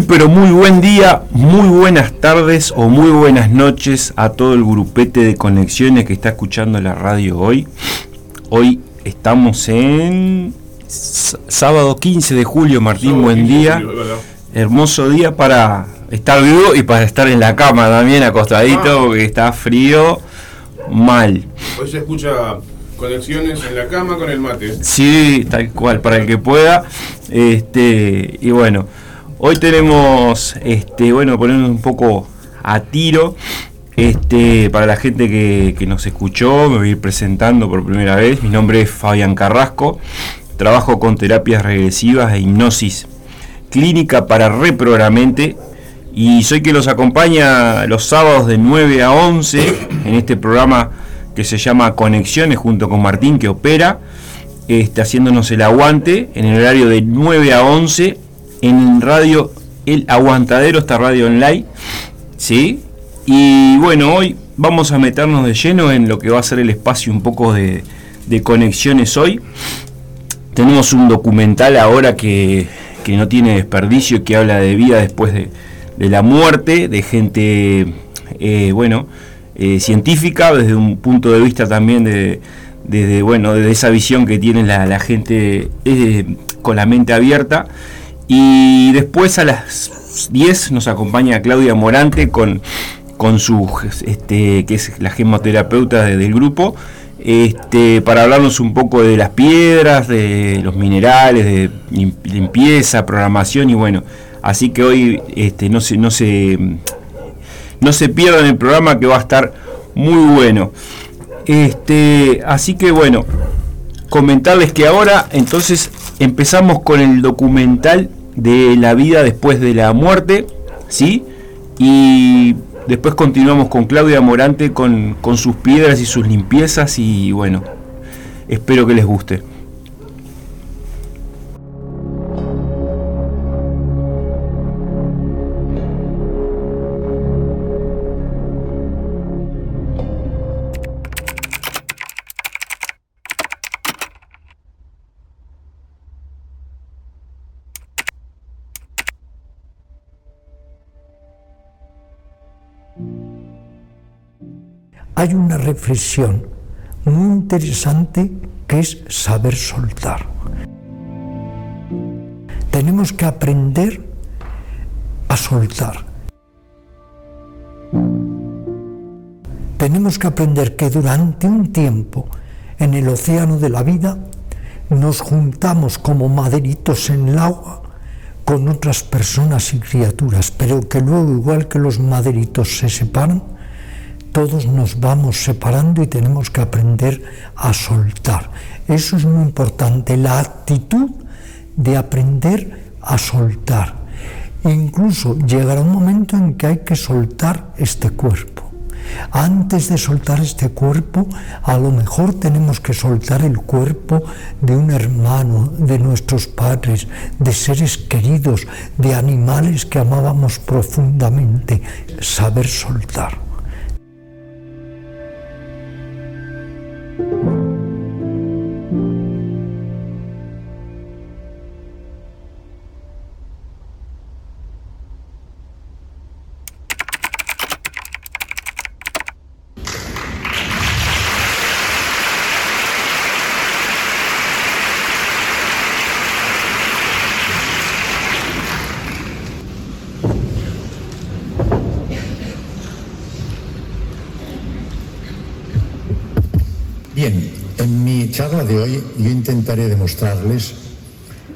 Muy pero muy buen día, muy buenas tardes o muy buenas noches a todo el grupete de conexiones que está escuchando la radio hoy. Hoy estamos en sábado 15 de julio, Martín, buen día. Hermoso día para estar vivo y para estar en la cama también acostadito ah. porque está frío mal. Hoy se escucha conexiones en la cama con el mate. Sí, tal cual, para el que pueda. Este, y bueno, hoy tenemos, este, bueno, ponernos un poco a tiro. Este, para la gente que, nos escuchó, me voy a ir presentando por primera vez. Mi nombre es Fabián Carrasco. Trabajo con terapias regresivas e hipnosis clínica para reprogramante y soy que los acompaña los sábados de 9 a 11 en este programa que se llama Conexiones junto con Martín que opera, este, haciéndonos el aguante en el horario de 9 a 11 en radio El Aguantadero, esta radio online. ¿sí? Y bueno, hoy vamos a meternos de lleno en lo que va a ser el espacio un poco de, conexiones hoy. Tenemos un documental ahora que, que no tiene desperdicio, que habla de vida después de, la muerte, de gente, eh, bueno, eh, científica, desde un punto de vista también de, desde, bueno, de esa visión que tiene la, gente eh, con la mente abierta. Y después a las 10 nos acompaña Claudia Morante con, con su, este, que es la gemoterapeuta del grupo, este, para hablarnos un poco de las piedras, de los minerales, de limpieza, programación y bueno, Así que hoy este, no, se, no, se, no se pierdan el programa que va a estar muy bueno. Este, así que bueno, comentarles que ahora entonces empezamos con el documental de la vida después de la muerte, ¿sí? Y después continuamos con Claudia Morante con, con sus piedras y sus limpiezas y bueno, espero que les guste. Hay una reflexión muy interesante que es saber soltar. Tenemos que aprender a soltar. Tenemos que aprender que durante un tiempo en el océano de la vida nos juntamos como maderitos en el agua con otras personas y criaturas, pero que luego, igual que los maderitos se separan, todos nos vamos separando y tenemos que aprender a soltar. Eso es muy importante, la actitud de aprender a soltar. incluso llegará un momento en que hay que soltar este cuerpo. Antes de soltar este cuerpo, a lo mejor tenemos que soltar el cuerpo de un hermano, de nuestros padres, de seres queridos, de animales que amábamos profundamente. Saber soltar. Intentaré demostrarles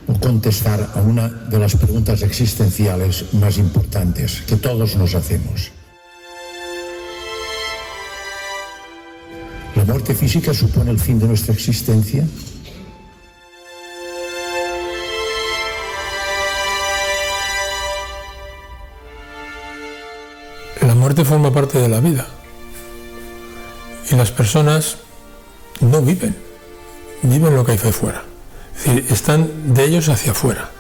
o contestar a una de las preguntas existenciales más importantes que todos nos hacemos. ¿La muerte física supone el fin de nuestra existencia? La muerte forma parte de la vida y las personas no viven viven lo que hay fuera. Están de ellos hacia afuera.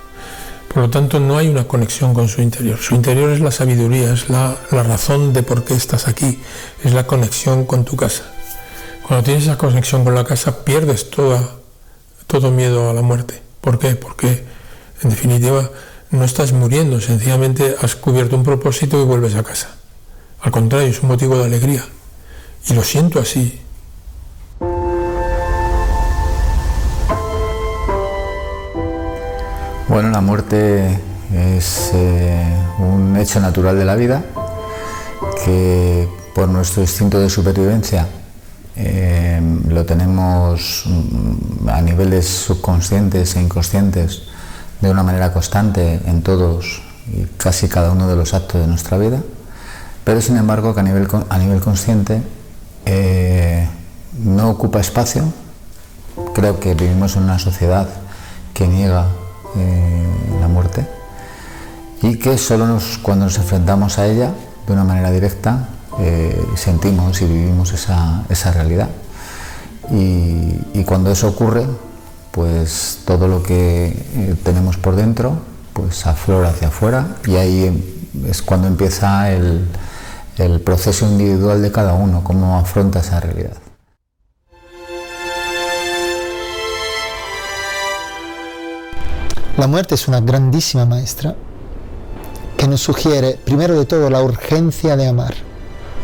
Por lo tanto, no hay una conexión con su interior. Su interior es la sabiduría, es la, razón de por qué estás aquí, es la conexión con tu casa. Cuando tienes esa conexión con la casa, pierdes toda, todo miedo a la muerte. ¿Por qué? Porque, en definitiva, no estás muriendo, sencillamente has cubierto un propósito y vuelves a casa. Al contrario, es un motivo de alegría. Y lo siento así. Bueno, la muerte es eh, un hecho natural de la vida que por nuestro instinto de supervivencia eh, lo tenemos mm, a niveles subconscientes e inconscientes de una manera constante en todos y casi cada uno de los actos de nuestra vida, pero sin embargo que a nivel, consciente eh, no ocupa espacio. Creo que vivimos en una sociedad que niega eh, la muerte y que solo cuando nos enfrentamos a ella de una manera directa eh, sentimos y vivimos esa, esa realidad. Y, cuando eso ocurre, pues todo lo que eh, tenemos por dentro pues aflora hacia afuera y ahí es cuando empieza el, el proceso individual de cada uno, cómo afronta esa realidad. La muerte es una grandísima maestra que nos sugiere, primero de todo, la urgencia de amar.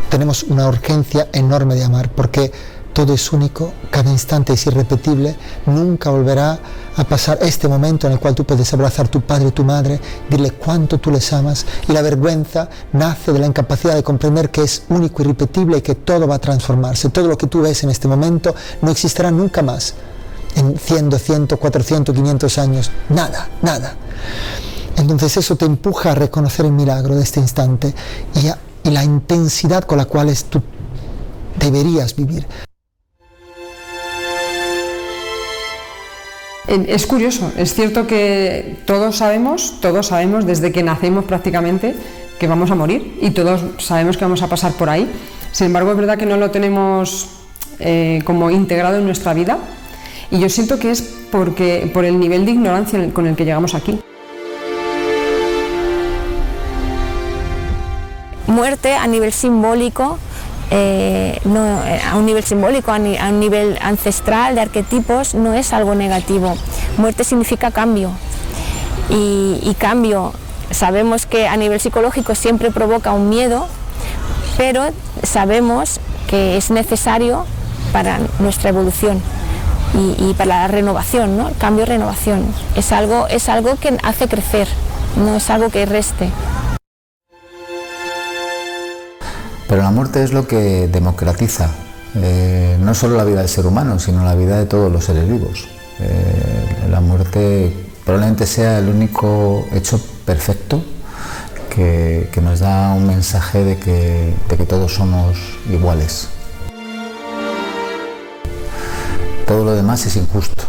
Tenemos una urgencia enorme de amar porque todo es único, cada instante es irrepetible, nunca volverá a pasar este momento en el cual tú puedes abrazar a tu padre y tu madre, dile cuánto tú les amas y la vergüenza nace de la incapacidad de comprender que es único, irrepetible y que todo va a transformarse. Todo lo que tú ves en este momento no existirá nunca más en 100, 200, 400, 500 años. Nada, nada. Entonces eso te empuja a reconocer el milagro de este instante y, la intensidad con la cual tú deberías vivir. Es curioso, es cierto que todos sabemos, todos sabemos desde que nacemos prácticamente que vamos a morir y todos sabemos que vamos a pasar por ahí. Sin embargo, es verdad que no lo tenemos eh, como integrado en nuestra vida y yo siento que es porque, por el nivel de ignorancia con el que llegamos aquí. Muerte a nivel simbólico eh, eh, a un nivel simbólico, a, un nivel ancestral de arquetipos, no es algo negativo. Muerte significa cambio. Y, cambio, sabemos que a nivel psicológico siempre provoca un miedo, pero sabemos que es necesario para nuestra evolución y, para la renovación, ¿no? cambio renovación. Es algo, es algo que hace crecer, no es algo que reste. Pero la muerte es lo que democratiza eh, no solo la vida del ser humano, sino la vida de todos los seres vivos. Eh, la muerte probablemente sea el único hecho perfecto que, nos da un mensaje de que, de que todos somos iguales. Todo lo demás es injusto.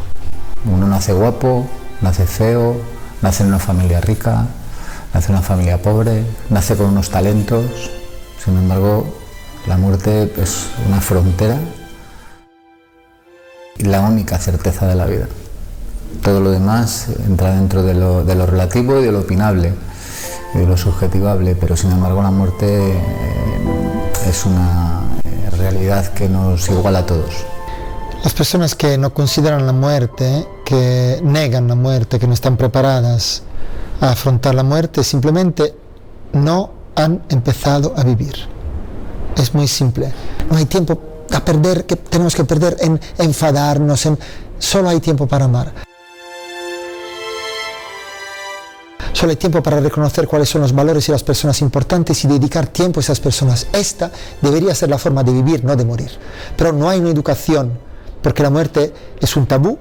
Uno nace guapo, nace feo, nace en una familia rica, nace en una familia pobre, nace con unos talentos, sin embargo, la muerte es una frontera y la única certeza de la vida. Todo lo demás entra dentro de lo, relativo y de lo opinable y de lo subjetivable, pero sin embargo la muerte eh, es una eh, realidad que nos iguala a todos. Las personas que no consideran la muerte, que negan la muerte, que no están preparadas a afrontar la muerte, simplemente no han empezado a vivir. Es muy simple. No hay tiempo a perder, que tenemos que perder en enfadarnos, en, solo hay tiempo para amar. Solo hay tiempo para reconocer cuáles son los valores y las personas importantes y dedicar tiempo a esas personas. Esta debería ser la forma de vivir, no de morir. Pero no hay una educación, porque la muerte es un tabú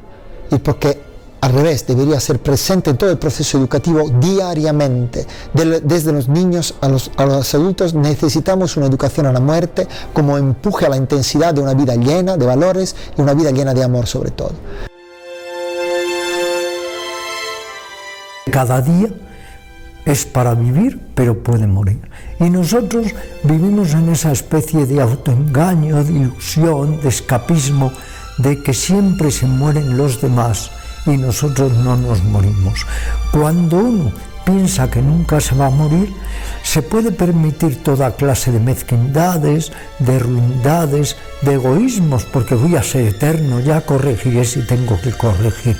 y porque al revés, debería ser presente en todo el proceso educativo diariamente. desde los niños a los, adultos necesitamos una educación a la muerte como empuje a la intensidad de una vida llena de valores y una vida llena de amor sobre todo. Cada día es para vivir, pero puede morir. Y nosotros vivimos en esa especie de autoengaño, de ilusión, de escapismo, de que siempre se mueren los demás y nosotros no nos morimos. Cuando uno piensa que nunca se va a morir, se puede permitir toda clase de mezquindades, de ruindades, de egoísmos, porque voy a ser eterno, ya corregiré si tengo que corregir.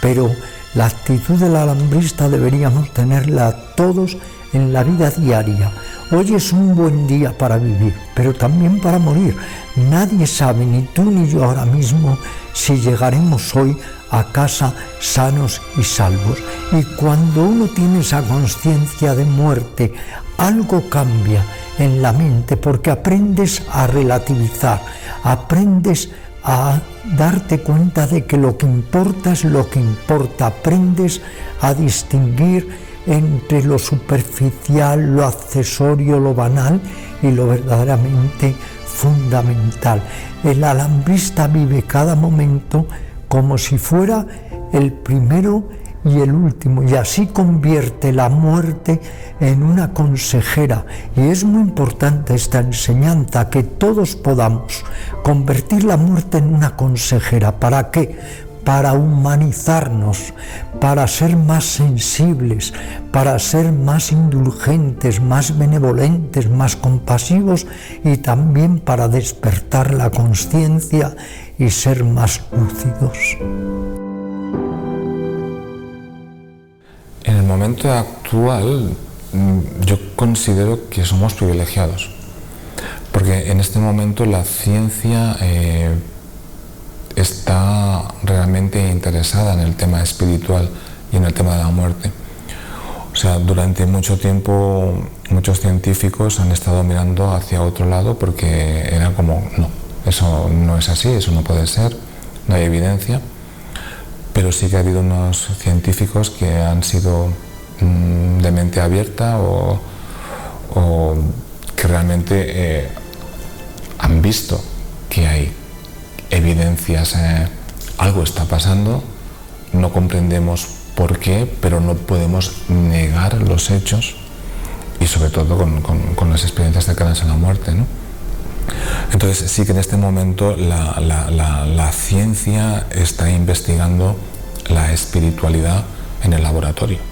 Pero La actitud del alambrista deberíamos tenerla todos en la vida diaria. Hoy es un buen día para vivir, pero también para morir. Nadie sabe, ni tú ni yo ahora mismo, si llegaremos hoy a casa sanos y salvos. Y cuando uno tiene esa conciencia de muerte, algo cambia en la mente porque aprendes a relativizar, aprendes a darte cuenta de que lo que importa es lo que importa, aprendes a distinguir entre lo superficial, lo accesorio, lo banal y lo verdaderamente fundamental. El alambrista vive cada momento como si fuera el primero y el último, y así convierte la muerte en una consejera. Y es muy importante esta enseñanza, que todos podamos convertir la muerte en una consejera. ¿Para qué? Para humanizarnos, para ser más sensibles, para ser más indulgentes, más benevolentes, más compasivos y también para despertar la conciencia y ser más lúcidos. En el momento actual mm, yo considero que somos privilegiados, porque en este momento la ciencia eh, está realmente interesada en el tema espiritual y en el tema de la muerte. O sea, durante mucho tiempo muchos científicos han estado mirando hacia otro lado porque era como, no, eso no es así, eso no puede ser, no hay evidencia pero sí que ha habido unos científicos que han sido mm, de mente abierta o, que realmente eh, han visto que hay evidencias, eh, algo está pasando, no comprendemos por qué, pero no podemos negar los hechos y sobre todo con, las experiencias cercanas a la muerte. Entonces sí que en este momento la, ciencia está investigando la espiritualidad en el laboratorio.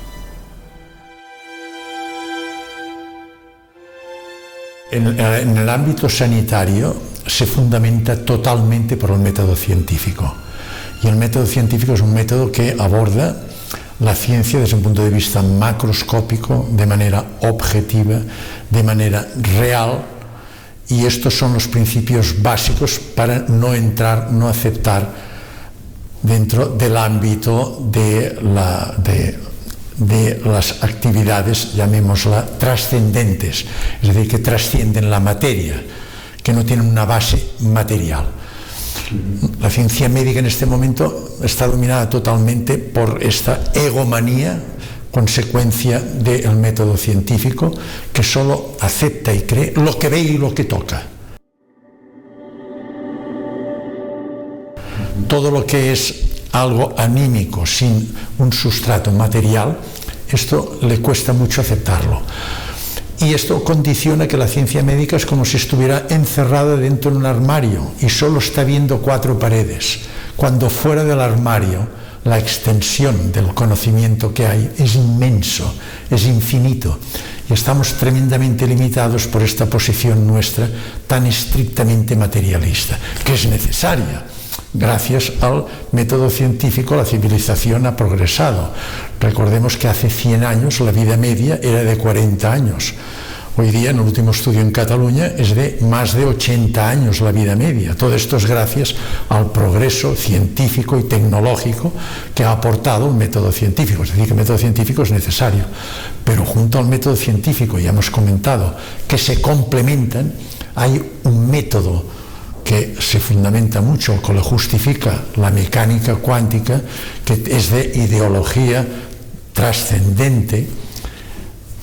En, en, el ámbito sanitario se fundamenta totalmente por el método científico. Y el método científico es un método que aborda la ciencia desde un punto de vista macroscópico, de manera objetiva, de manera real, y estos son los principios básicos para no entrar, no aceptar dentro del ámbito de, la, de, de las actividades, llamémosla, trascendentes, es decir, que trascienden la materia, que no tienen una base material. La ciencia médica en este momento está dominada totalmente por esta egomanía consecuencia del método científico que solo acepta y cree lo que ve y lo que toca. Todo lo que es algo anímico sin un sustrato material, esto le cuesta mucho aceptarlo. Y esto condiciona que la ciencia médica es como si estuviera encerrada dentro de un armario y solo está viendo cuatro paredes, cuando fuera del armario la extensión del conocimiento que hay es inmenso, es infinito. Y estamos tremendamente limitados por esta posición nuestra tan estrictamente materialista, que es necesaria. Gracias al método científico la civilización ha progresado. Recordemos que hace 100 años la vida media era de 40 años. Hoy día, en el último estudio en Cataluña, es de más de 80 años la vida media. Todo esto es gracias al progreso científico y tecnológico que ha aportado un método científico. Es decir, que el método científico es necesario. Pero junto al método científico, ya hemos comentado, que se complementan, hay un método que se fundamenta mucho, que lo justifica la mecánica cuántica, que es de ideología trascendente,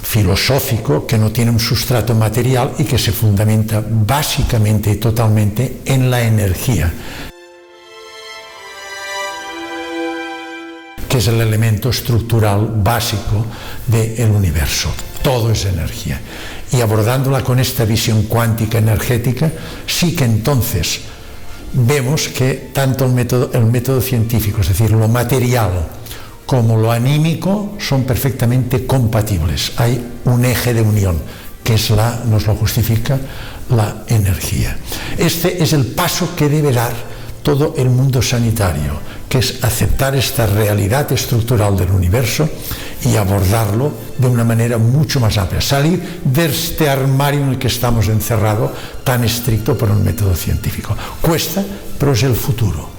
filosófico que no tiene un sustrato material y que se fundamenta básicamente y totalmente en la energía, que es el elemento estructural básico del universo. Todo es energía. Y abordándola con esta visión cuántica energética, sí que entonces vemos que tanto el método, el método científico, es decir, lo material, como lo anímico son perfectamente compatibles. Hay un eje de unión, que es la, nos lo justifica la energía. Este es el paso que debe dar todo el mundo sanitario, que es aceptar esta realidad estructural del universo y abordarlo de una manera mucho más amplia, salir de este armario en el que estamos encerrados tan estricto por un método científico. Cuesta, pero es el futuro.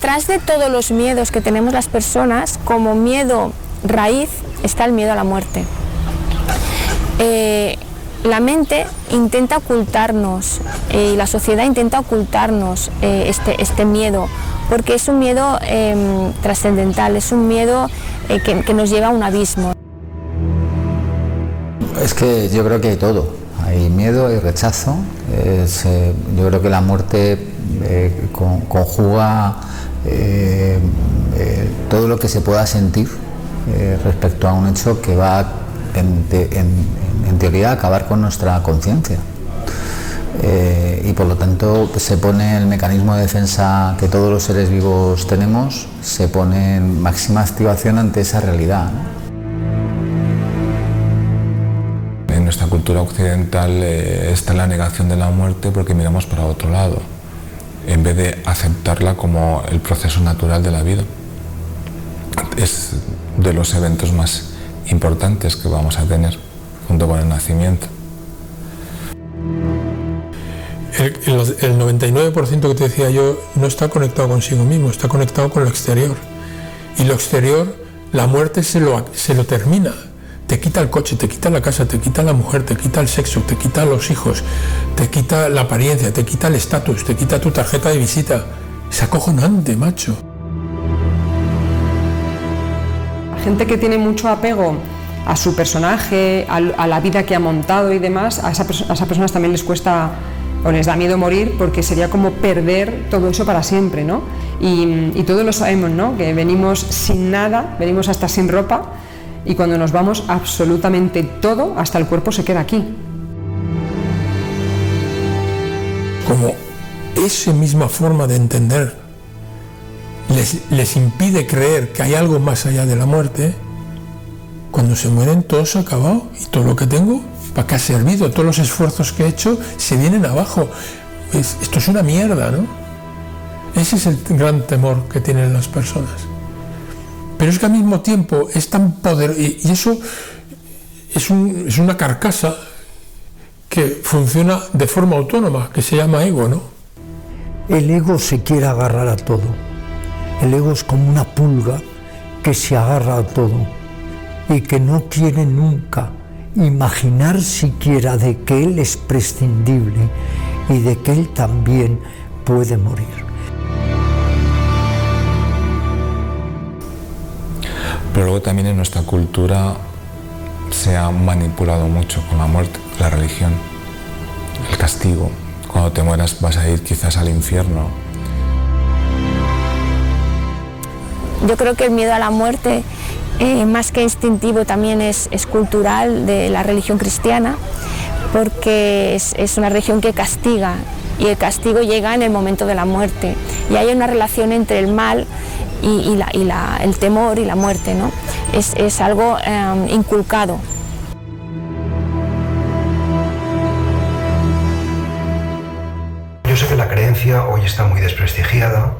Detrás de todos los miedos que tenemos las personas, como miedo raíz, está el miedo a la muerte. Eh, la mente intenta ocultarnos eh, y la sociedad intenta ocultarnos eh, este, este, miedo, porque es un miedo em, trascendental, es un miedo que, que, nos lleva a un abismo. Es que yo creo que hay todo, hay miedo, hay rechazo, yo creo que la muerte conjuga eh, eh, todo lo que se pueda sentir eh, respecto a un hecho que va en, teoría a acabar con nuestra conciencia. y por lo tanto se pone el mecanismo de defensa que todos los seres vivos tenemos, se pone en máxima activación ante esa realidad. En nuestra cultura occidental está la negación de la muerte porque miramos para otro lado en vez de aceptarla como el proceso natural de la vida. Es de los eventos más importantes que vamos a tener junto con el nacimiento. El, 99% que te decía yo no está conectado consigo mismo, está conectado con lo exterior. Y lo exterior, la muerte se lo, se lo termina te quita el coche, te quita la casa, te quita la mujer, te quita el sexo, te quita los hijos, te quita la apariencia, te quita el estatus, te quita tu tarjeta de visita. Es acojonante, macho. Gente que tiene mucho apego a su personaje, a, la vida que ha montado y demás, a, esas personas también les cuesta o les da miedo morir porque sería como perder todo eso para siempre, ¿no? Y, y todos lo sabemos, ¿no? Que venimos sin nada, venimos hasta sin ropa y cuando nos vamos absolutamente todo, hasta el cuerpo se queda aquí. Como esa misma forma de entender les, impide creer que hay algo más allá de la muerte, cuando se mueren todo se ha acabado y todo lo que tengo, ¿para qué ha servido? Todos los esfuerzos que he hecho se vienen abajo. esto es una mierda, ¿no? Ese es el gran temor que tienen las personas. Pero es que al mismo tiempo es tan poderoso, y, eso es, es una carcasa que funciona de forma autónoma, que se llama ego, ¿no? El ego se quiere agarrar a todo. El ego es como una pulga que se agarra a todo y que no quiere nunca imaginar siquiera de que él es prescindible y de que él también puede morir. Pero luego también en nuestra cultura se ha manipulado mucho con la muerte, la religión, el castigo. Cuando te mueras vas a ir quizás al infierno. Yo creo que el miedo a la muerte, eh, más que instintivo, también es, cultural de la religión cristiana, porque es, es una religión que castiga y el castigo llega en el momento de la muerte. Y hay una relación entre el mal y, el temor y la muerte, ¿no? Es, algo em, inculcado. Yo sé que la creencia hoy está muy desprestigiada,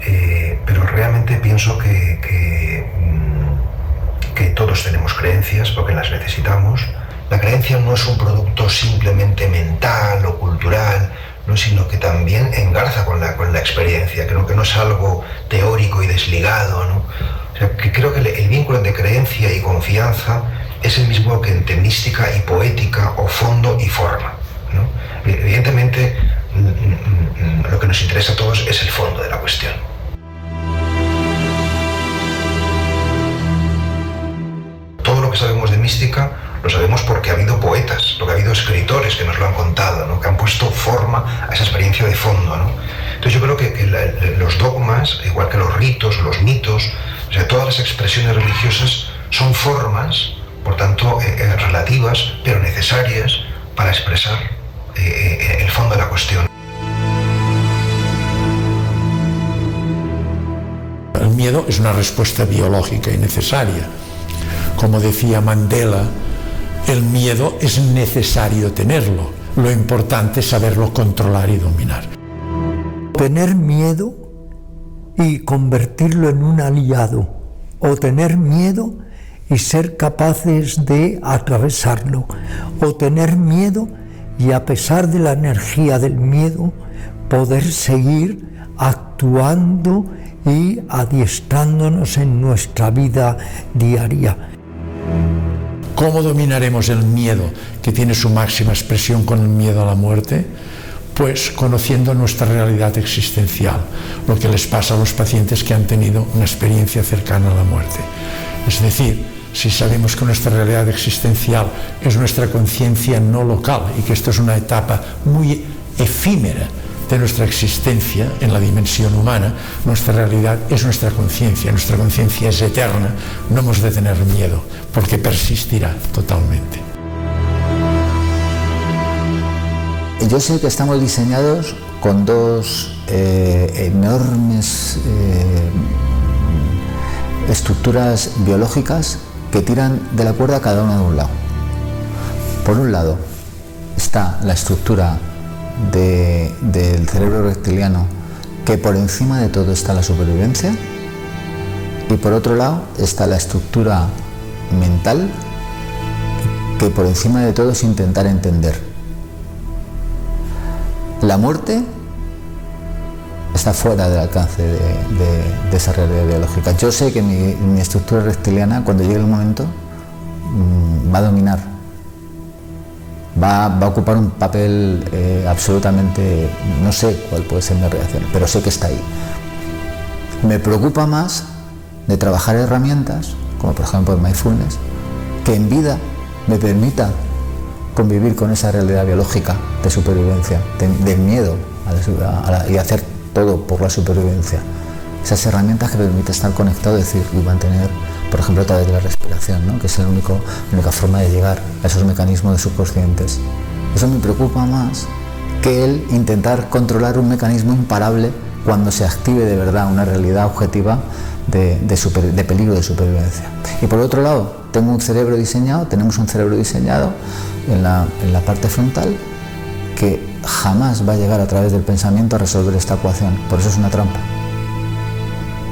eh, pero realmente pienso que, mm, que todos tenemos creencias porque las necesitamos. La creencia no es un producto simplemente mental o cultural, ¿no? sino que también engarza con la, con la experiencia, creo que no es algo teórico y desligado. ¿no? que creo que el, vínculo de creencia y confianza es el mismo que entre mística y poética o fondo y forma. ¿no? Evidentemente, lo que nos interesa a todos es el fondo de la cuestión. Todo lo que sabemos de mística lo sabemos porque ha habido poetas, porque ha habido escritores que nos lo han contado, que han puesto forma a esa experiencia de fondo. Entonces yo creo que, los dogmas, igual que los ritos, los mitos, o sea, todas las expresiones religiosas son formas, por tanto, eh, eh, relativas, pero necesarias para expresar eh, el fondo de la cuestión. El miedo es una respuesta biológica y necesaria. Como decía Mandela, el miedo es necesario tenerlo. Lo importante es saberlo controlar y dominar. Tener miedo y convertirlo en un aliado o tener miedo y ser capaces de atravesarlo o tener miedo y a pesar de la energía del miedo poder seguir actuando y adiestrándonos en nuestra vida diaria. ¿Cómo dominaremos el miedo que tiene su máxima expresión con el miedo a la muerte? Pues conociendo nuestra realidad existencial, lo que les pasa a los pacientes que han tenido una experiencia cercana a la muerte. Es decir, si sabemos que nuestra realidad existencial es nuestra conciencia no local y que esto es una etapa muy efímera de nuestra existencia en la dimensión humana, nuestra realidad es nuestra conciencia, nuestra conciencia es eterna, no hemos de tener miedo, porque persistirá totalmente. Yo sé que estamos diseñados con dos eh, enormes eh, estructuras biológicas que tiran de la cuerda cada una de un lado. Por un lado está la estructura del cerebro reptiliano, que por encima de todo está la supervivencia, y por otro lado está la estructura mental, que por encima de todo es intentar entender. La muerte está fuera del alcance de, esa realidad biológica. Yo sé que mi, estructura reptiliana, cuando llegue el momento, mm, va a dominar, va, a ocupar un papel eh, absolutamente, no sé cuál puede ser mi reacción, pero sé que está ahí. Me preocupa más de trabajar herramientas, como por ejemplo el mindfulness, que en vida me permita convivir con esa realidad biológica de supervivencia, de, miedo y hacer todo por la supervivencia. Esas herramientas que permiten estar conectado decir, y mantener, por ejemplo, a través de la respiración, ¿no? que es la única forma de llegar a esos mecanismos subconscientes. Eso me preocupa más que el intentar controlar un mecanismo imparable cuando se active de verdad una realidad objetiva de, de, peligro de supervivencia. Y por otro lado, tengo un cerebro diseñado, tenemos un cerebro diseñado en la, en la parte frontal que jamás va a llegar a través del pensamiento a resolver esta ecuación. Por eso es una trampa.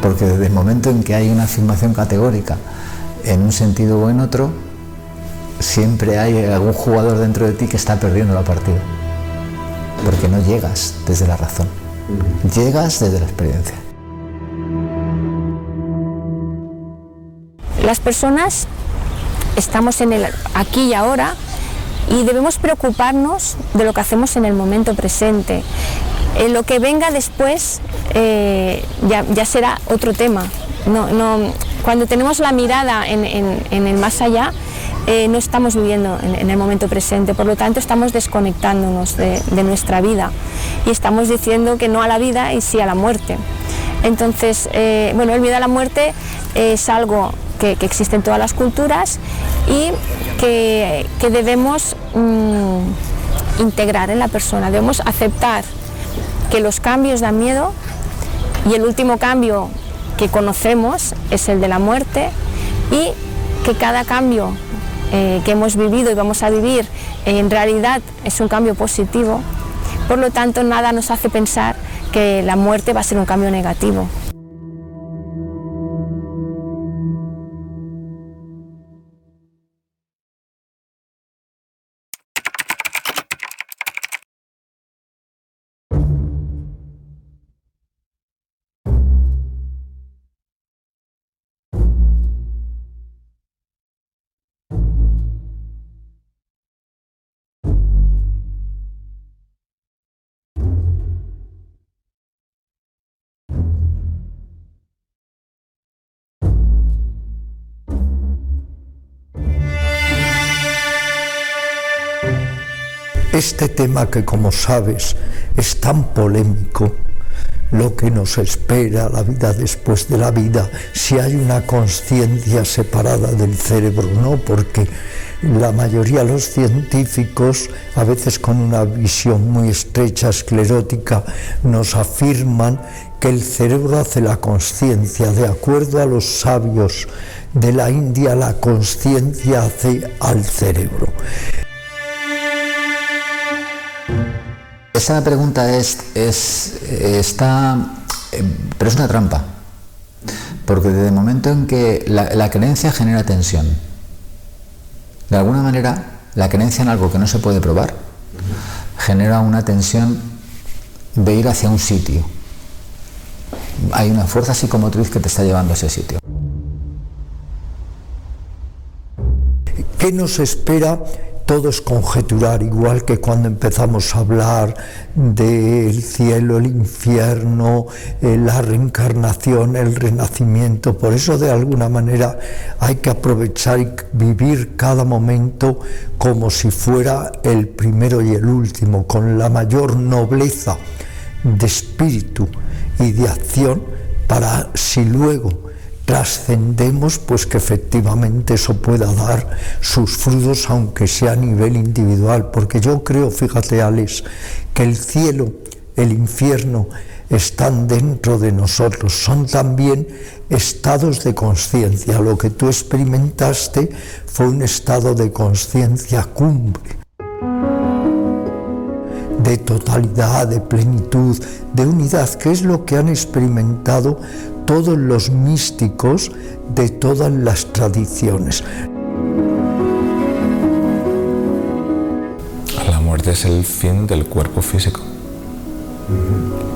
Porque desde el momento en que hay una afirmación categórica en un sentido o en otro, siempre hay algún jugador dentro de ti que está perdiendo la partida. Porque no llegas desde la razón, llegas desde la experiencia. Las personas estamos en el aquí y ahora y debemos preocuparnos de lo que hacemos en el momento presente. En lo que venga después eh, ya, será otro tema. cuando tenemos la mirada en, el más allá, eh, no estamos viviendo en, el momento presente, por lo tanto estamos desconectándonos de, nuestra vida y estamos diciendo que no a la vida y sí a la muerte. Entonces, eh, bueno, el miedo a la muerte es algo que, que existe en todas las culturas y que, debemos mm, integrar en la persona, debemos aceptar que los cambios dan miedo y el último cambio que conocemos es el de la muerte y que cada cambio eh, que hemos vivido y vamos a vivir en realidad es un cambio positivo, por lo tanto nada nos hace pensar que la muerte va a ser un cambio negativo. Este tema que como sabes es tan polémico, lo que nos espera, la vida después de la vida, si hay una conciencia separada del cerebro, no, porque la mayoría de los científicos, a veces con una visión muy estrecha, esclerótica, nos afirman que el cerebro hace la conciencia. De acuerdo a los sabios de la India, la conciencia hace al cerebro. Esa pregunta es, es, está, eh, pero es una trampa, porque desde el momento en que la, la creencia genera tensión, de alguna manera la creencia en algo que no se puede probar genera una tensión de ir hacia un sitio. Hay una fuerza psicomotriz que te está llevando a ese sitio. ¿Qué nos espera todo es conjeturar, igual que cuando empezamos a hablar del cielo, el infierno, eh, la reencarnación, el renacimiento. Por eso de alguna manera hay que aprovechar y vivir cada momento como si fuera el primero y el último, con la mayor nobleza de espíritu y de acción para si luego trascendemos, pues que efectivamente eso pueda dar sus frutos, aunque sea a nivel individual. Porque yo creo, fíjate Alex, que el cielo, el infierno, están dentro de nosotros, son también estados de conciencia. Lo que tú experimentaste fue un estado de conciencia cumbre de totalidad, de plenitud, de unidad, que es lo que han experimentado todos los místicos de todas las tradiciones. La muerte es el fin del cuerpo físico,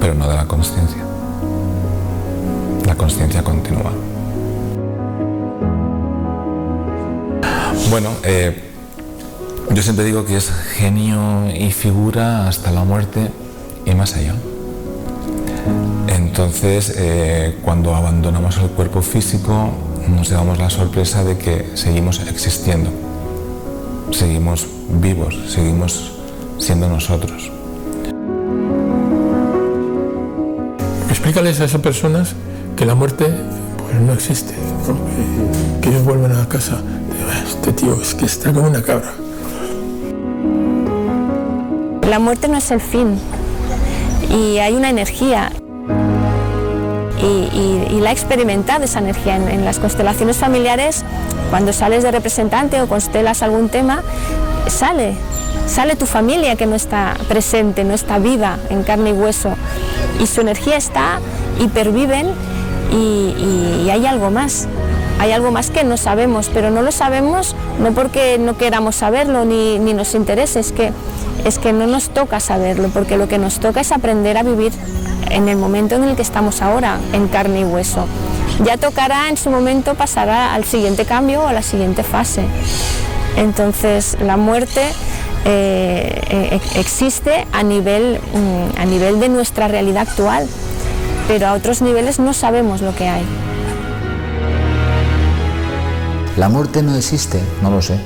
pero no de la conciencia. La conciencia continúa. Bueno, eh, yo siempre digo que es genio y figura hasta la muerte y más allá. Entonces, eh, cuando abandonamos el cuerpo físico, nos llevamos la sorpresa de que seguimos existiendo, seguimos vivos, seguimos siendo nosotros. Explícales a esas personas que la muerte pues, no existe, que ellos vuelven a casa. Este tío es que está como una cabra. La muerte no es el fin y hay una energía. Y, la he experimentado esa energía en, las constelaciones familiares, cuando sales de representante o constelas algún tema, sale, sale tu familia que no está presente, no está viva en carne y hueso, y su energía está y perviven y, hay algo más. Hay algo más que no sabemos, pero no lo sabemos no porque no queramos saberlo ni, ni nos interese, es que, es que no nos toca saberlo, porque lo que nos toca es aprender a vivir en el momento en el que estamos ahora, en carne y hueso. Ya tocará en su momento pasar al siguiente cambio o a la siguiente fase. Entonces la muerte eh, eh, existe a nivel, mm, a nivel de nuestra realidad actual, pero a otros niveles no sabemos lo que hay. La muerte no existe, no lo sé.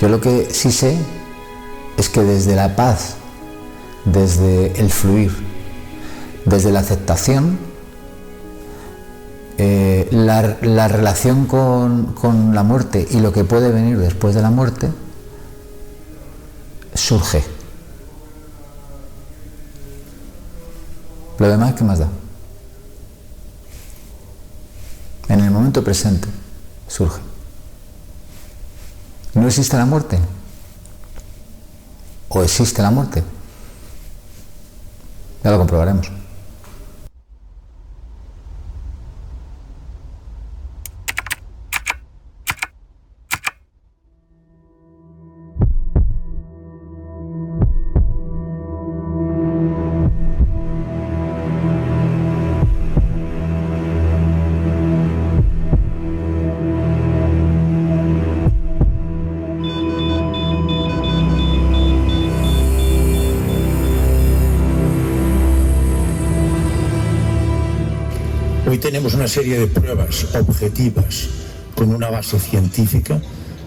Yo lo que sí sé es que desde la paz, desde el fluir, desde la aceptación, eh, la, relación con, con la muerte y lo que puede venir después de la muerte surge. Lo demás, ¿qué más da? En el momento presente surge. ¿No existe la muerte? ¿O existe la muerte? Ya lo comprobaremos. Una serie de pruebas objetivas con una base científica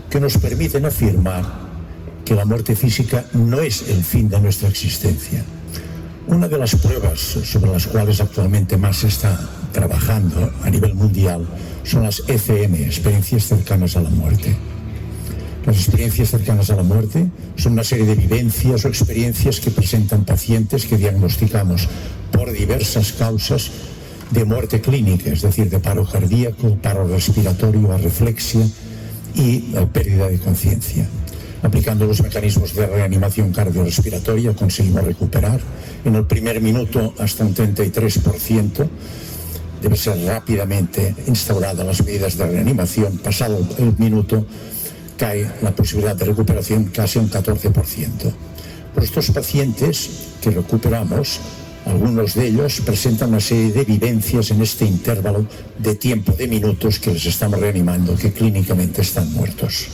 que nos permiten afirmar que la muerte física no es el fin de nuestra existencia. Una de las pruebas sobre las cuales actualmente más se está trabajando a nivel mundial son las ECM, experiencias cercanas a la muerte. Las experiencias cercanas a la muerte son una serie de vivencias o experiencias que presentan pacientes que diagnosticamos por diversas causas de muerte clínica, es decir, de paro cardíaco, paro respiratorio, arreflexia y pérdida de conciencia. Aplicando los mecanismos de reanimación cardiorrespiratoria conseguimos recuperar en el primer minuto hasta un 33%. Debe ser rápidamente instaurada las medidas de reanimación. Pasado el minuto cae la posibilidad de recuperación casi un 14%. Por estos pacientes que recuperamos, algunos de ellos presentan una serie de vivencias en este intervalo de tiempo de minutos que les estamos reanimando, que clínicamente están muertos.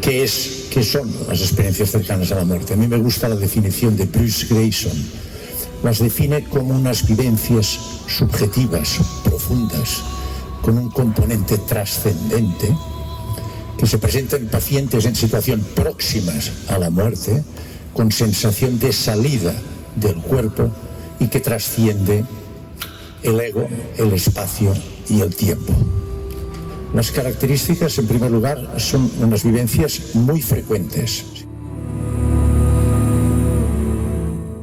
¿Qué, es, ¿Qué son las experiencias cercanas a la muerte? A mí me gusta la definición de Bruce Grayson. Las define como unas vivencias subjetivas, profundas, con un componente trascendente, que se presentan en pacientes en situación próximas a la muerte, con sensación de salida del cuerpo y que trasciende el ego, el espacio y el tiempo. Las características, en primer lugar, son unas vivencias muy frecuentes.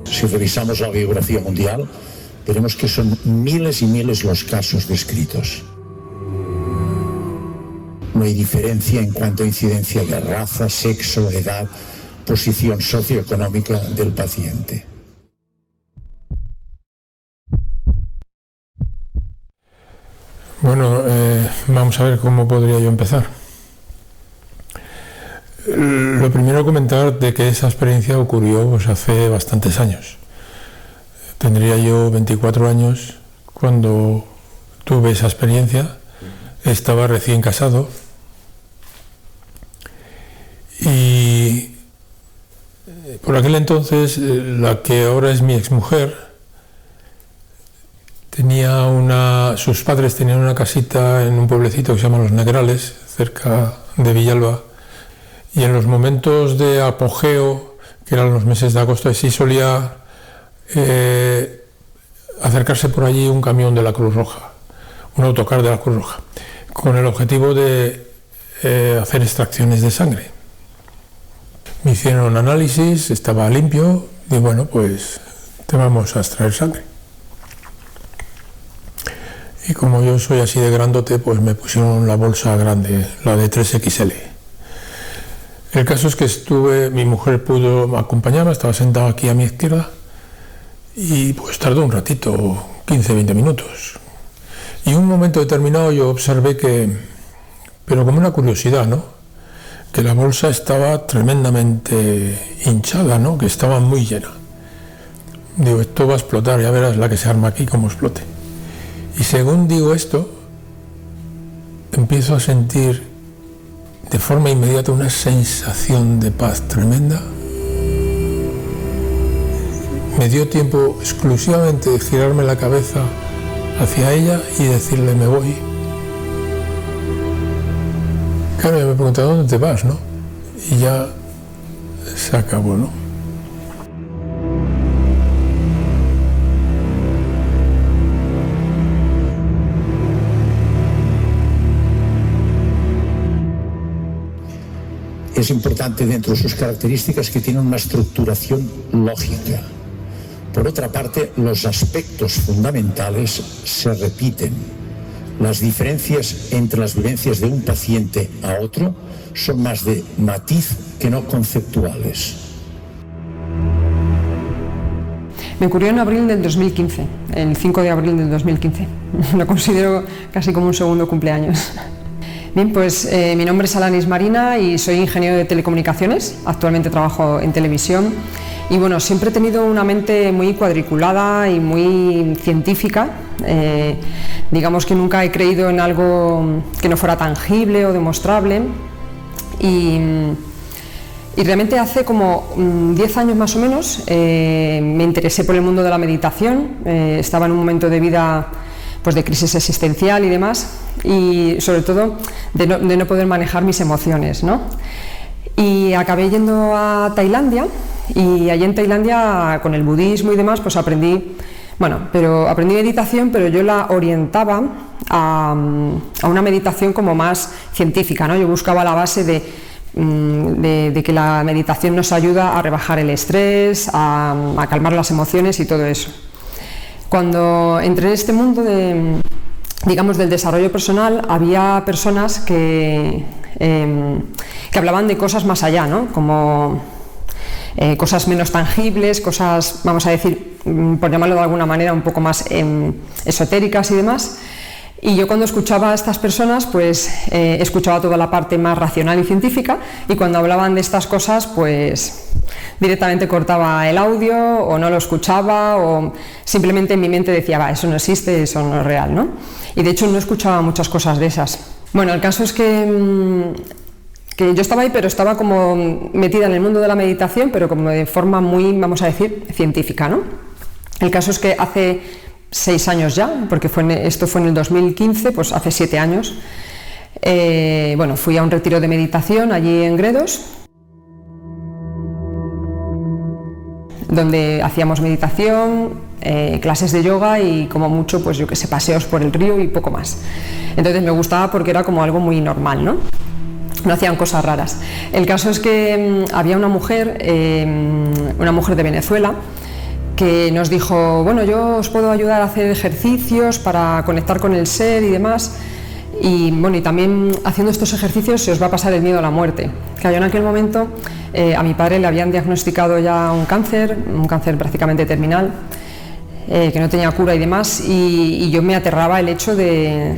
Si revisamos la biografía mundial, veremos que son miles y miles los casos descritos. No hay diferencia en cuanto a incidencia de raza, sexo, edad, posición socioeconómica del paciente. Bueno, eh, vamos a ver cómo podría yo empezar. Lo primero comentar de que esa experiencia ocurrió pues, hace bastantes años. Tendría yo 24 años cuando tuve esa experiencia. Estaba recién casado y por aquel entonces eh, la que ahora es mi exmujer tenía una, sus padres tenían una casita en un pueblecito que se llama Los Negrales, cerca de Villalba, y en los momentos de apogeo, que eran los meses de agosto, sí solía eh, acercarse por allí un camión de la Cruz Roja, un autocar de la Cruz Roja, con el objetivo de eh, hacer extracciones de sangre. Me hicieron un análisis, estaba limpio, y bueno, pues te vamos a extraer sangre. Y como yo soy así de grandote, pues me pusieron la bolsa grande, la de 3XL. El caso es que estuve, mi mujer pudo acompañarme, estaba sentada aquí a mi izquierda y pues tardó un ratito, 15, 20 minutos. Y en un momento determinado yo observé que, pero como una curiosidad, ¿no? Que la bolsa estaba tremendamente hinchada, ¿no? Que estaba muy llena. Digo, esto va a explotar, ya verás la que se arma aquí, como explote. Y según digo esto, empiezo a sentir de forma inmediata una sensación de paz tremenda. Me dio tiempo exclusivamente de girarme la cabeza hacia ella y decirle me voy. Claro, me preguntaba dónde te vas, ¿no? Y ya se acabó, ¿no? es importante dentro de sus características que tienen una estructuración lógica. Por otra parte, los aspectos fundamentales se repiten. Las diferencias entre las vivencias de un paciente a otro son más de matiz que no conceptuales. Me ocurrió en abril del 2015, el 5 de abril del 2015. Lo considero casi como un segundo cumpleaños. Bien, pues eh, mi nombre es Alanis Marina y soy ingeniero de telecomunicaciones. Actualmente trabajo en televisión y bueno, siempre he tenido una mente muy cuadriculada y muy científica. Eh, digamos que nunca he creído en algo que no fuera tangible o demostrable. Y, realmente hace como 10 años más o menos eh, me interesé por el mundo de la meditación. estaba en un momento de vida pues de crisis existencial y demás, y sobre todo de no, de no poder manejar mis emociones. ¿no? Y acabé yendo a Tailandia y allí en Tailandia con el budismo y demás pues aprendí, bueno, pero aprendí meditación pero yo la orientaba a, una meditación como más científica, ¿no? Yo buscaba la base de, mm, que la meditación nos ayuda a rebajar el estrés, a calmar las emociones y todo eso. Cuando entré en este mundo de, digamos, del desarrollo personal, había personas que, eh, que hablaban de cosas más allá, ¿no? Como eh, cosas menos tangibles, cosas, vamos a decir, mm, por llamarlo de alguna manera, un poco más eh, esotéricas y demás. Y yo cuando escuchaba a estas personas, pues eh, escuchaba toda la parte más racional y científica y cuando hablaban de estas cosas, pues directamente cortaba el audio o no lo escuchaba o simplemente en mi mente decía, va, eso no existe, eso no es real, ¿no? Y de hecho no escuchaba muchas cosas de esas. Bueno, el caso es que, mm, que yo estaba ahí, pero estaba como metida en el mundo de la meditación, pero como de forma muy, vamos a decir, científica, ¿no? El caso es que hace seis años ya, porque en- esto fue en el 2015, pues hace siete años. eh, bueno, fui a un retiro de meditación allí en Gredos, donde hacíamos meditación, eh, clases de yoga y como mucho, pues yo que sé, paseos por el río y poco más. Entonces me gustaba porque era como algo muy normal, ¿no? No hacían cosas raras. El caso es que mm, había una mujer, eh, una mujer de Venezuela, que nos dijo, bueno, yo os puedo ayudar a hacer ejercicios para conectar con el ser y demás. Y bueno, y también haciendo estos ejercicios se os va a pasar el miedo a la muerte. Que yo en aquel momento eh, a mi padre le habían diagnosticado ya un cáncer, un cáncer prácticamente terminal, eh, que no tenía cura y demás, y, yo me aterraba el hecho de,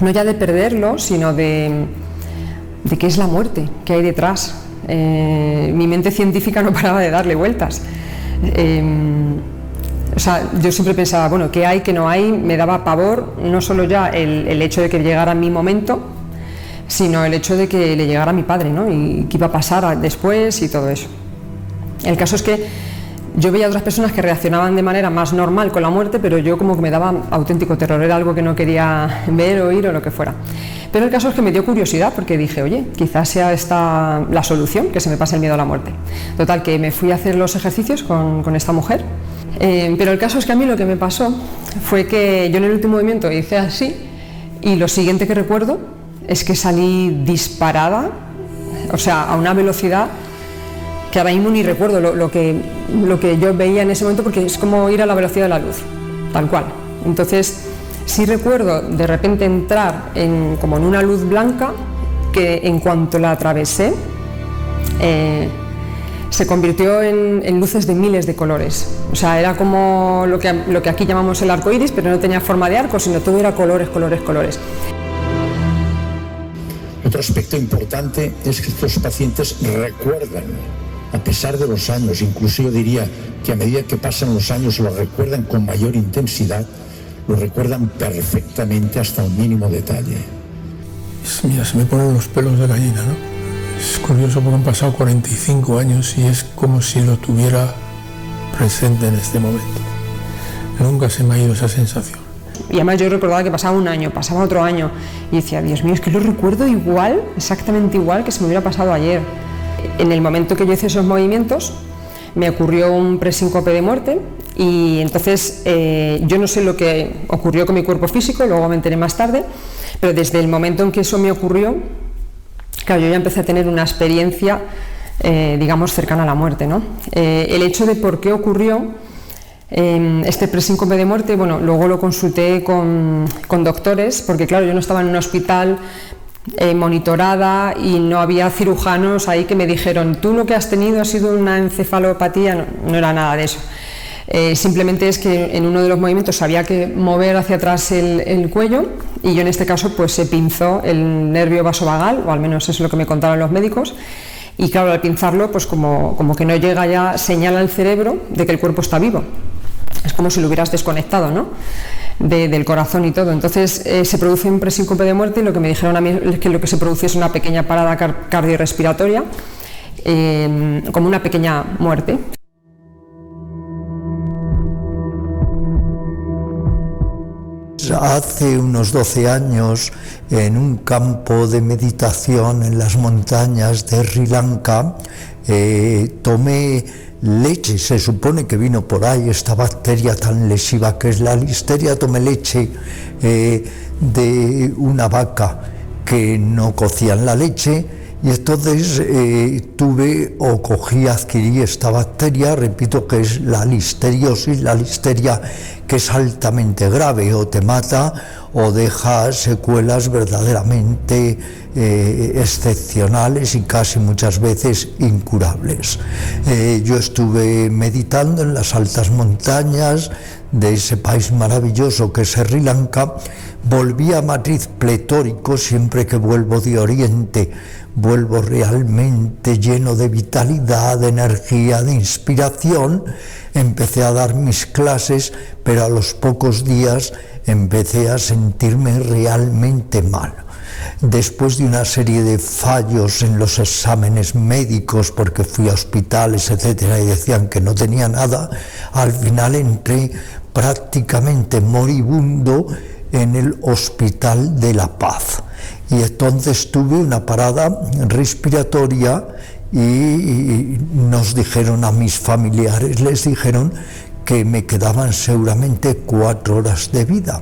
no ya de perderlo, sino de, de qué es la muerte, qué hay detrás. Eh, mi mente científica no paraba de darle vueltas. Eh, o sea, yo siempre pensaba, bueno, ¿qué hay, qué no hay? Me daba pavor, no solo ya el, el hecho de que llegara mi momento, sino el hecho de que le llegara a mi padre, ¿no? Y qué iba a pasar después y todo eso. El caso es que yo veía a otras personas que reaccionaban de manera más normal con la muerte, pero yo como que me daba auténtico terror, era algo que no quería ver, oír o lo que fuera. Pero el caso es que me dio curiosidad porque dije, oye, quizás sea esta la solución, que se me pase el miedo a la muerte. Total, que me fui a hacer los ejercicios con, con esta mujer. Eh, pero el caso es que a mí lo que me pasó fue que yo en el último movimiento hice así y lo siguiente que recuerdo es que salí disparada, o sea, a una velocidad que ahora mismo ni recuerdo lo, que, lo que yo veía en ese momento porque es como ir a la velocidad de la luz, tal cual. Entonces, sí recuerdo de repente entrar en, como en una luz blanca que en cuanto la atravesé eh, se convirtió en, en luces de miles de colores. O sea, era como lo que, lo que aquí llamamos el arco iris, pero no tenía forma de arco, sino todo era colores, colores, colores. Otro aspecto importante es que estos pacientes recuerdan, a pesar de los años, incluso yo diría que a medida que pasan los años lo recuerdan con mayor intensidad, lo recuerdan perfectamente hasta un mínimo detalle. Es- Mira, se me ponen los pelos de gallina, ¿no? Es curioso porque han pasado 45 años y es como si lo tuviera presente en este momento. Nunca se me ha ido esa sensación. Y además yo recordaba que pasaba un año, pasaba otro año, y decía, Dios mío, es que lo recuerdo igual, exactamente igual que se me hubiera pasado ayer. En el momento que yo hice esos movimientos, me ocurrió un presíncope de muerte, y entonces eh, yo no sé lo que ocurrió con mi cuerpo físico, luego me enteré más tarde, pero desde el momento en que eso me ocurrió, claro, yo ya empecé a tener una experiencia, eh, digamos, cercana a la muerte. Eh, el hecho de por qué ocurrió eh, este presíncope de muerte, bueno, luego lo consulté con, con doctores, porque claro, yo no estaba en un hospital eh, monitorada y no había cirujanos ahí que me dijeron, tú lo que has tenido ha sido una encefalopatía, no, era nada de eso. Eh, simplemente es que en uno de los movimientos había que mover hacia atrás el, el cuello y yo en este caso pues se pinzó el nervio vasovagal, o al menos es lo que me contaron los médicos, y claro, al pinzarlo pues como, como que no llega ya señal al cerebro de que el cuerpo está vivo. Es como si lo hubieras desconectado, ¿no? De- del corazón y todo. Entonces eh, se produce un presíncope de muerte y lo que me dijeron a mí es que lo que se produce es una pequeña parada car- cardiorrespiratoria, eh, como una pequeña muerte. Hace unos 12 años, en un campo de meditación en las montañas de Sri Lanka, eh, tomé leche, se supone que vino por ahí esta bacteria tan lesiva que es la listeria, tomé leche eh, de una vaca que no cocían la leche y entonces eh, tuve o cogí, adquirí esta bacteria, repito que es la listeriosis, la listeria que es altamente grave, o te mata o deja secuelas verdaderamente eh, excepcionales y casi muchas veces incurables. Eh, yo estuve meditando en las altas montañas de ese país maravilloso que es Sri Lanka, volví a Madrid pletórico siempre que vuelvo de Oriente vuelvo realmente lleno de vitalidad, de energía, de inspiración. Empecé a dar mis clases, pero a los pocos días empecé a sentirme realmente mal. Después de una serie de fallos en los exámenes médicos, porque fui a hospitales, etcétera, y decían que no tenía nada, al final entré prácticamente moribundo en el Hospital de la Paz y entonces tuve una parada respiratoria y nos dijeron a mis familiares, les dijeron que me quedaban seguramente cuatro horas de vida.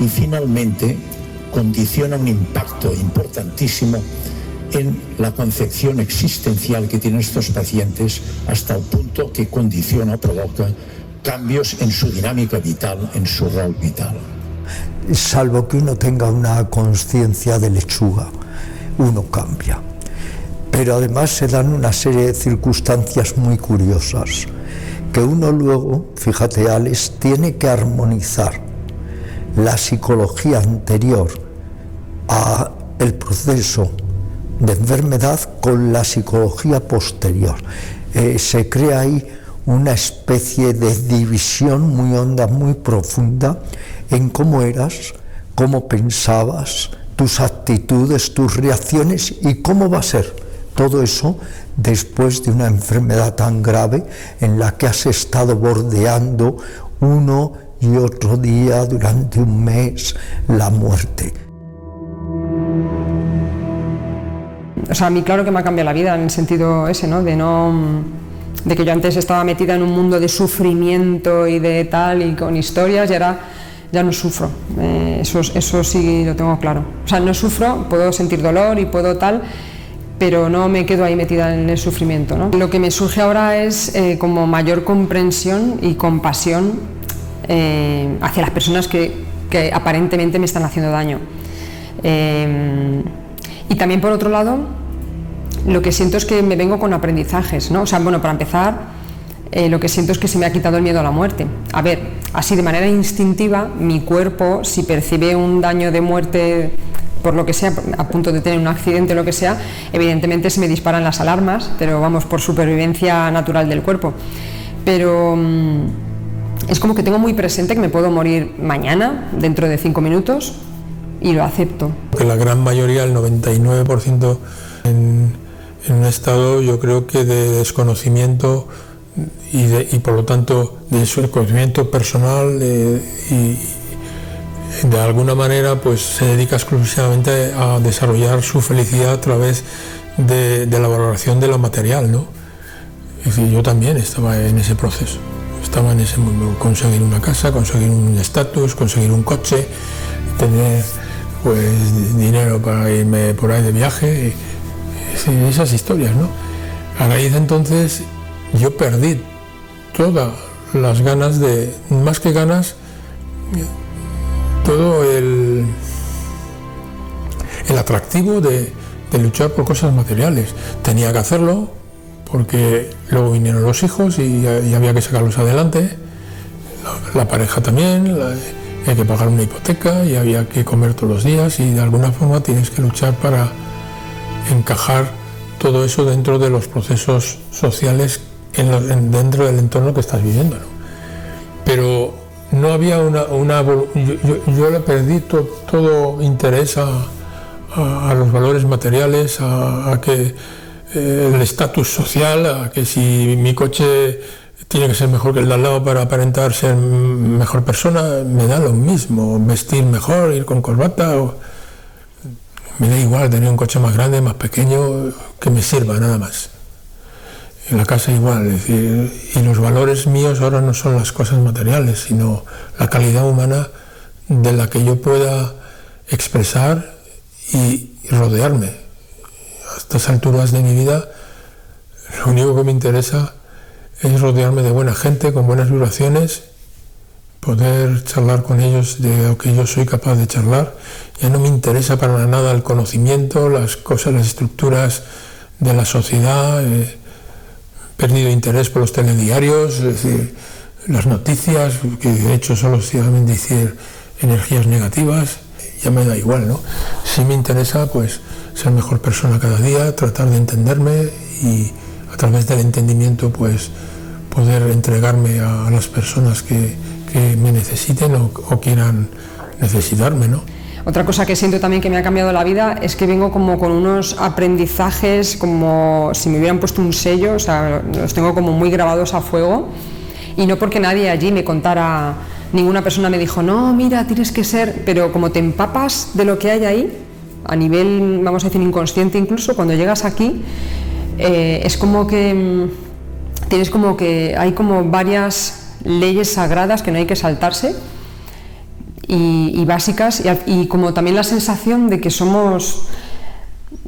Y finalmente condiciona un impacto importantísimo en la concepción existencial que tienen estos pacientes hasta el punto que condiciona, provoca cambios en su dinámica vital, en su rol vital. Salvo que uno tenga una conciencia de lechuga, uno cambia. Pero además se dan una serie de circunstancias muy curiosas, que uno luego, fíjate Alex, tiene que armonizar la psicología anterior a el proceso de enfermedad con la psicología posterior. Eh, se crea ahí una especie de división muy honda, muy profunda en cómo eras, cómo pensabas, tus actitudes, tus reacciones y cómo va a ser todo eso después de una enfermedad tan grave en la que has estado bordeando uno y otro día durante un mes la muerte. O sea, a mí claro que me ha cambiado la vida en el sentido ese, ¿no? De no de que yo antes estaba metida en un mundo de sufrimiento y de tal y con historias y ahora ya no sufro. Eh, eso, eso sí lo tengo claro. O sea, no sufro, puedo sentir dolor y puedo tal, pero no me quedo ahí metida en el sufrimiento. ¿no? Lo que me surge ahora es eh, como mayor comprensión y compasión eh, hacia las personas que, que, aparentemente me están haciendo daño. Y también por otro lado, lo que siento es que me vengo con aprendizajes, ¿no? O sea, bueno, para empezar, eh, lo que siento es que se me ha quitado el miedo a la muerte. A ver, así de manera instintiva, mi cuerpo, si percibe un daño de muerte por lo que sea, a punto de tener un accidente o lo que sea, evidentemente se me disparan las alarmas, pero vamos, por supervivencia natural del cuerpo. Pero mm, es como que tengo muy presente que me puedo morir mañana, dentro de cinco minutos, y lo acepto. La gran mayoría, el 99% en un estado yo creo que de desconocimiento y, por lo tanto de desconocimiento personal y de alguna manera pues se dedica exclusivamente a desarrollar su felicidad a través de, la valoración de lo material, ¿no? Es yo también estaba en ese proceso, estaba en ese mundo, conseguir una casa, conseguir un estatus, conseguir un coche, tener pues dinero para irme por ahí de viaje. Y, esas historias, ¿no? A raíz de entonces yo perdí todas las ganas de, más que ganas, todo el, el atractivo de, luchar por cosas materiales. Tenía que hacerlo porque luego vinieron los hijos y, había que sacarlos adelante, la, pareja también, hay que pagar una hipoteca y había que comer todos los días y de alguna forma tienes que luchar para encajar todo eso dentro de los procesos sociales en dentro del entorno que estás viviendo. Pero no había una... yo, le perdí todo interés a, los valores materiales, a, que eh, el estatus social, a que si mi coche tiene que ser mejor que el de al lado para aparentar ser mejor persona, me da lo mismo, vestir mejor, ir con corbata, o... me da igual tener un coche más grande, más pequeño, que me sirva nada más. En la casa igual, y los valores míos ahora no son las cosas materiales, sino la calidad humana de la que yo pueda expresar y rodearme. A estas alturas de mi vida, lo único que me interesa es rodearme de buena gente, con buenas vibraciones, poder charlar con ellos de lo que yo soy capaz de charlar. Ya no me interesa para nada el conocimiento, las cosas, las estructuras de la sociedad. He perdido interés por los telediarios, es decir, las noticias, que de hecho solo deben decir energías negativas, ya me da igual, ¿no? Si me interesa, pues ser mejor persona cada día, tratar de entenderme y a través del entendimiento, pues poder entregarme a las personas que, me necesiten o, quieran necesitarme, ¿no? Otra cosa que siento también que me ha cambiado la vida es que vengo como con unos aprendizajes como si me hubieran puesto un sello, o sea, los tengo como muy grabados a fuego y no porque nadie allí me contara, ninguna persona me dijo, no, mira, tienes que ser, pero como te empapas de lo que hay ahí, a nivel, vamos a decir, inconsciente incluso, cuando llegas aquí, eh, es como que tienes como que hay como varias leyes sagradas que no hay que saltarse y, básicas y, y, como también la sensación de que somos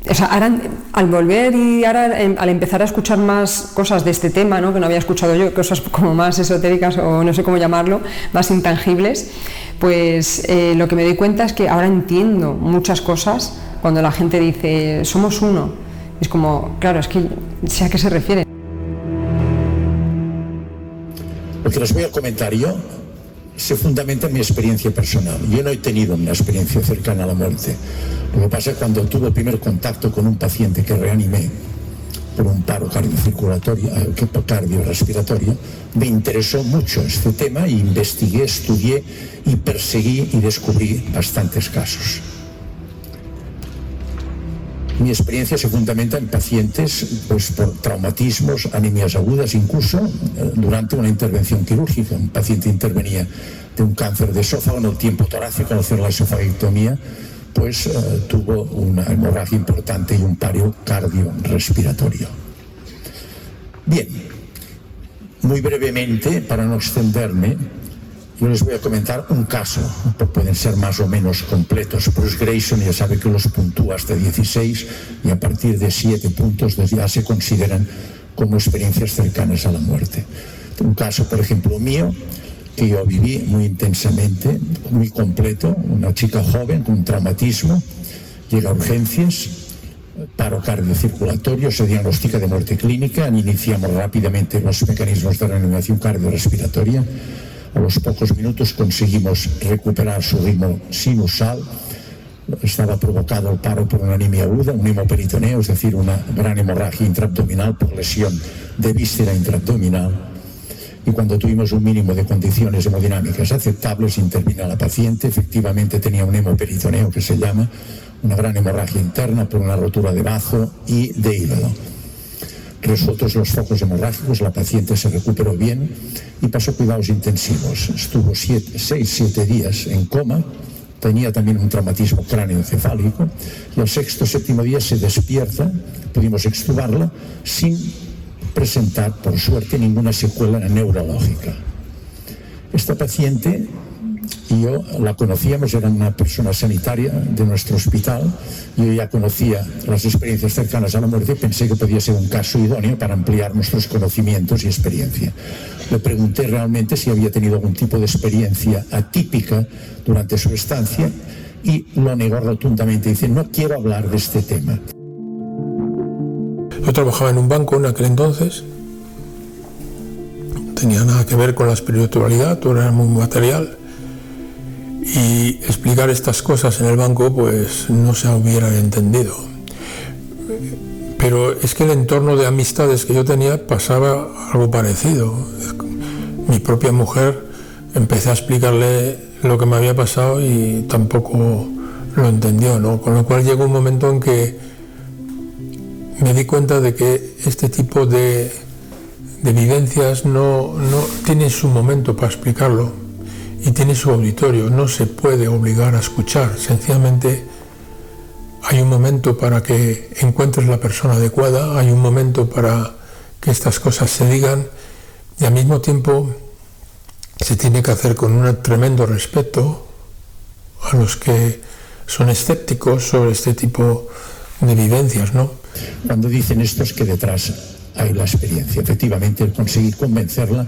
o sea, ahora, al volver y ahora em, al empezar a escuchar más cosas de este tema, ¿no? que no había escuchado yo, cosas como más esotéricas o no sé cómo llamarlo, más intangibles, pues eh, lo que me doy cuenta es que ahora entiendo muchas cosas cuando la gente dice somos uno. Es como, claro, es que sé a qué se refiere. Lo que les voy a comentar yo se fundamenta en mi experiencia personal. Yo no he tenido una experiencia cercana a la muerte. Lo que pasa es cuando tuve primer contacto con un paciente que reanimé por un paro cardiocirculatorio, eh, cardiorrespiratorio, me interesó mucho este tema investigué, estudié y perseguí y descubrí bastantes casos. Mi experiencia se fundamenta en pacientes pues, por traumatismos, anemias agudas, incluso eh, durante una intervención quirúrgica. Un paciente intervenía de un cáncer de esófago en el tiempo torácico al hacer la esofagectomía, pues eh, tuvo una hemorragia importante y un pario cardiorrespiratorio. Bien, muy brevemente, para no extenderme, yo les voy a comentar un caso, pueden ser más o menos completos. Bruce Grayson ya sabe que los puntúa hasta 16 y a partir de 7 puntos ya se consideran como experiencias cercanas a la muerte. Un caso, por ejemplo, mío, que yo viví muy intensamente, muy completo, una chica joven con traumatismo, llega a urgencias, paro cardiocirculatorio, se diagnostica de muerte clínica, iniciamos rápidamente los mecanismos de reanimación cardiorrespiratoria, a los pocos minutos conseguimos recuperar su ritmo sinusal. Estaba provocado el paro por una anemia aguda, un hemoperitoneo, es decir, una gran hemorragia intraabdominal por lesión de víscera intraabdominal. Y cuando tuvimos un mínimo de condiciones hemodinámicas aceptables, intervino la paciente. Efectivamente tenía un hemoperitoneo que se llama una gran hemorragia interna por una rotura de bazo y de hígado resueltos los focos hemorrágicos, la paciente se recuperó bien y pasó cuidados intensivos. Estuvo siete, seis, siete días en coma, tenía también un traumatismo cráneoencefálico al sexto, séptimo día se despierta, pudimos extubarla sin presentar, por suerte, ninguna secuela neurológica. Esta paciente y yo la conocíamos, era una persona sanitaria de nuestro hospital, yo ya conocía las experiencias cercanas a la muerte y pensé que podía ser un caso idóneo para ampliar nuestros conocimientos y experiencia. Le pregunté realmente si había tenido algún tipo de experiencia atípica durante su estancia y lo negó rotundamente. Dice, no quiero hablar de este tema. Yo trabajaba en un banco en aquel entonces, tenía nada que ver con la espiritualidad, todo era muy material y explicar estas cosas en el banco pues no se hubiera entendido. Pero es que el entorno de amistades que yo tenía pasaba algo parecido. Mi propia mujer empecé a explicarle lo que me había pasado y tampoco lo entendió, ¿no? Con lo cual llegó un momento en que me di cuenta de que este tipo de, de vivencias no, no tiene su momento para explicarlo y tiene su auditorio. No se puede obligar a escuchar. Sencillamente hay un momento para que encuentres la persona adecuada, hay un momento para que estas cosas se digan y al mismo tiempo se tiene que hacer con un tremendo respeto a los que son escépticos sobre este tipo de vivencias, ¿no? Cuando dicen esto es que detrás hay la experiencia. Efectivamente, conseguí convencerla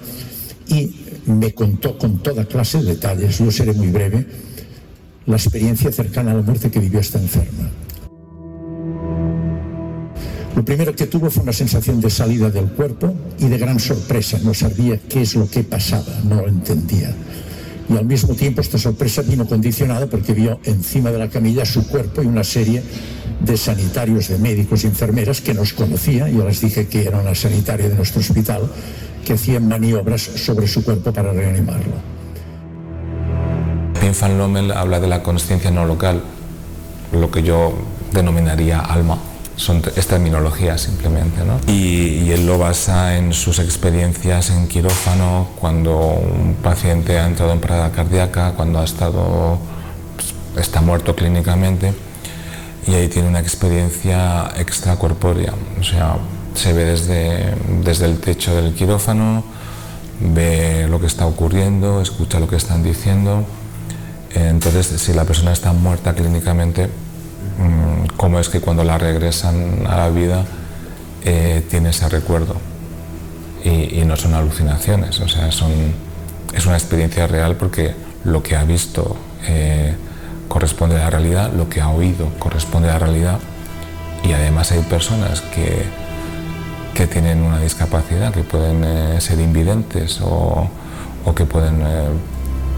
y me contó con toda clase de detalles, yo seré muy breve, la experiencia cercana a la muerte que vivió esta enferma. Lo primero que tuvo fue una sensación de salida del cuerpo y de gran sorpresa. No sabía qué es lo que pasaba, no lo entendía. Y al mismo tiempo esta sorpresa vino condicionada porque vio encima de la camilla su cuerpo y una serie de sanitarios, de médicos y enfermeras que nos conocía. Yo les dije que era una sanitaria de nuestro hospital que hacían maniobras sobre su cuerpo para reanimarlo. Pim Van Lommel habla de la conciencia no local, lo que yo denominaría alma son, es terminología simplemente. ¿no? Y, él lo basa en sus experiencias en quirófano, cuando un paciente ha entrado en parada cardíaca, cuando ha estado, pues, está muerto clínicamente, y ahí tiene una experiencia extracorpórea, o sea, se ve desde, desde el techo del quirófano, ve lo que está ocurriendo, escucha lo que están diciendo. Entonces, si la persona está muerta clínicamente, Mm, cómo es que cuando la regresan a la vida eh, tiene ese recuerdo. Y, no son alucinaciones, o sea, son, es una experiencia real porque lo que ha visto eh, corresponde a la realidad, lo que ha oído corresponde a la realidad y además hay personas que, que tienen una discapacidad, que pueden eh, ser invidentes o, que pueden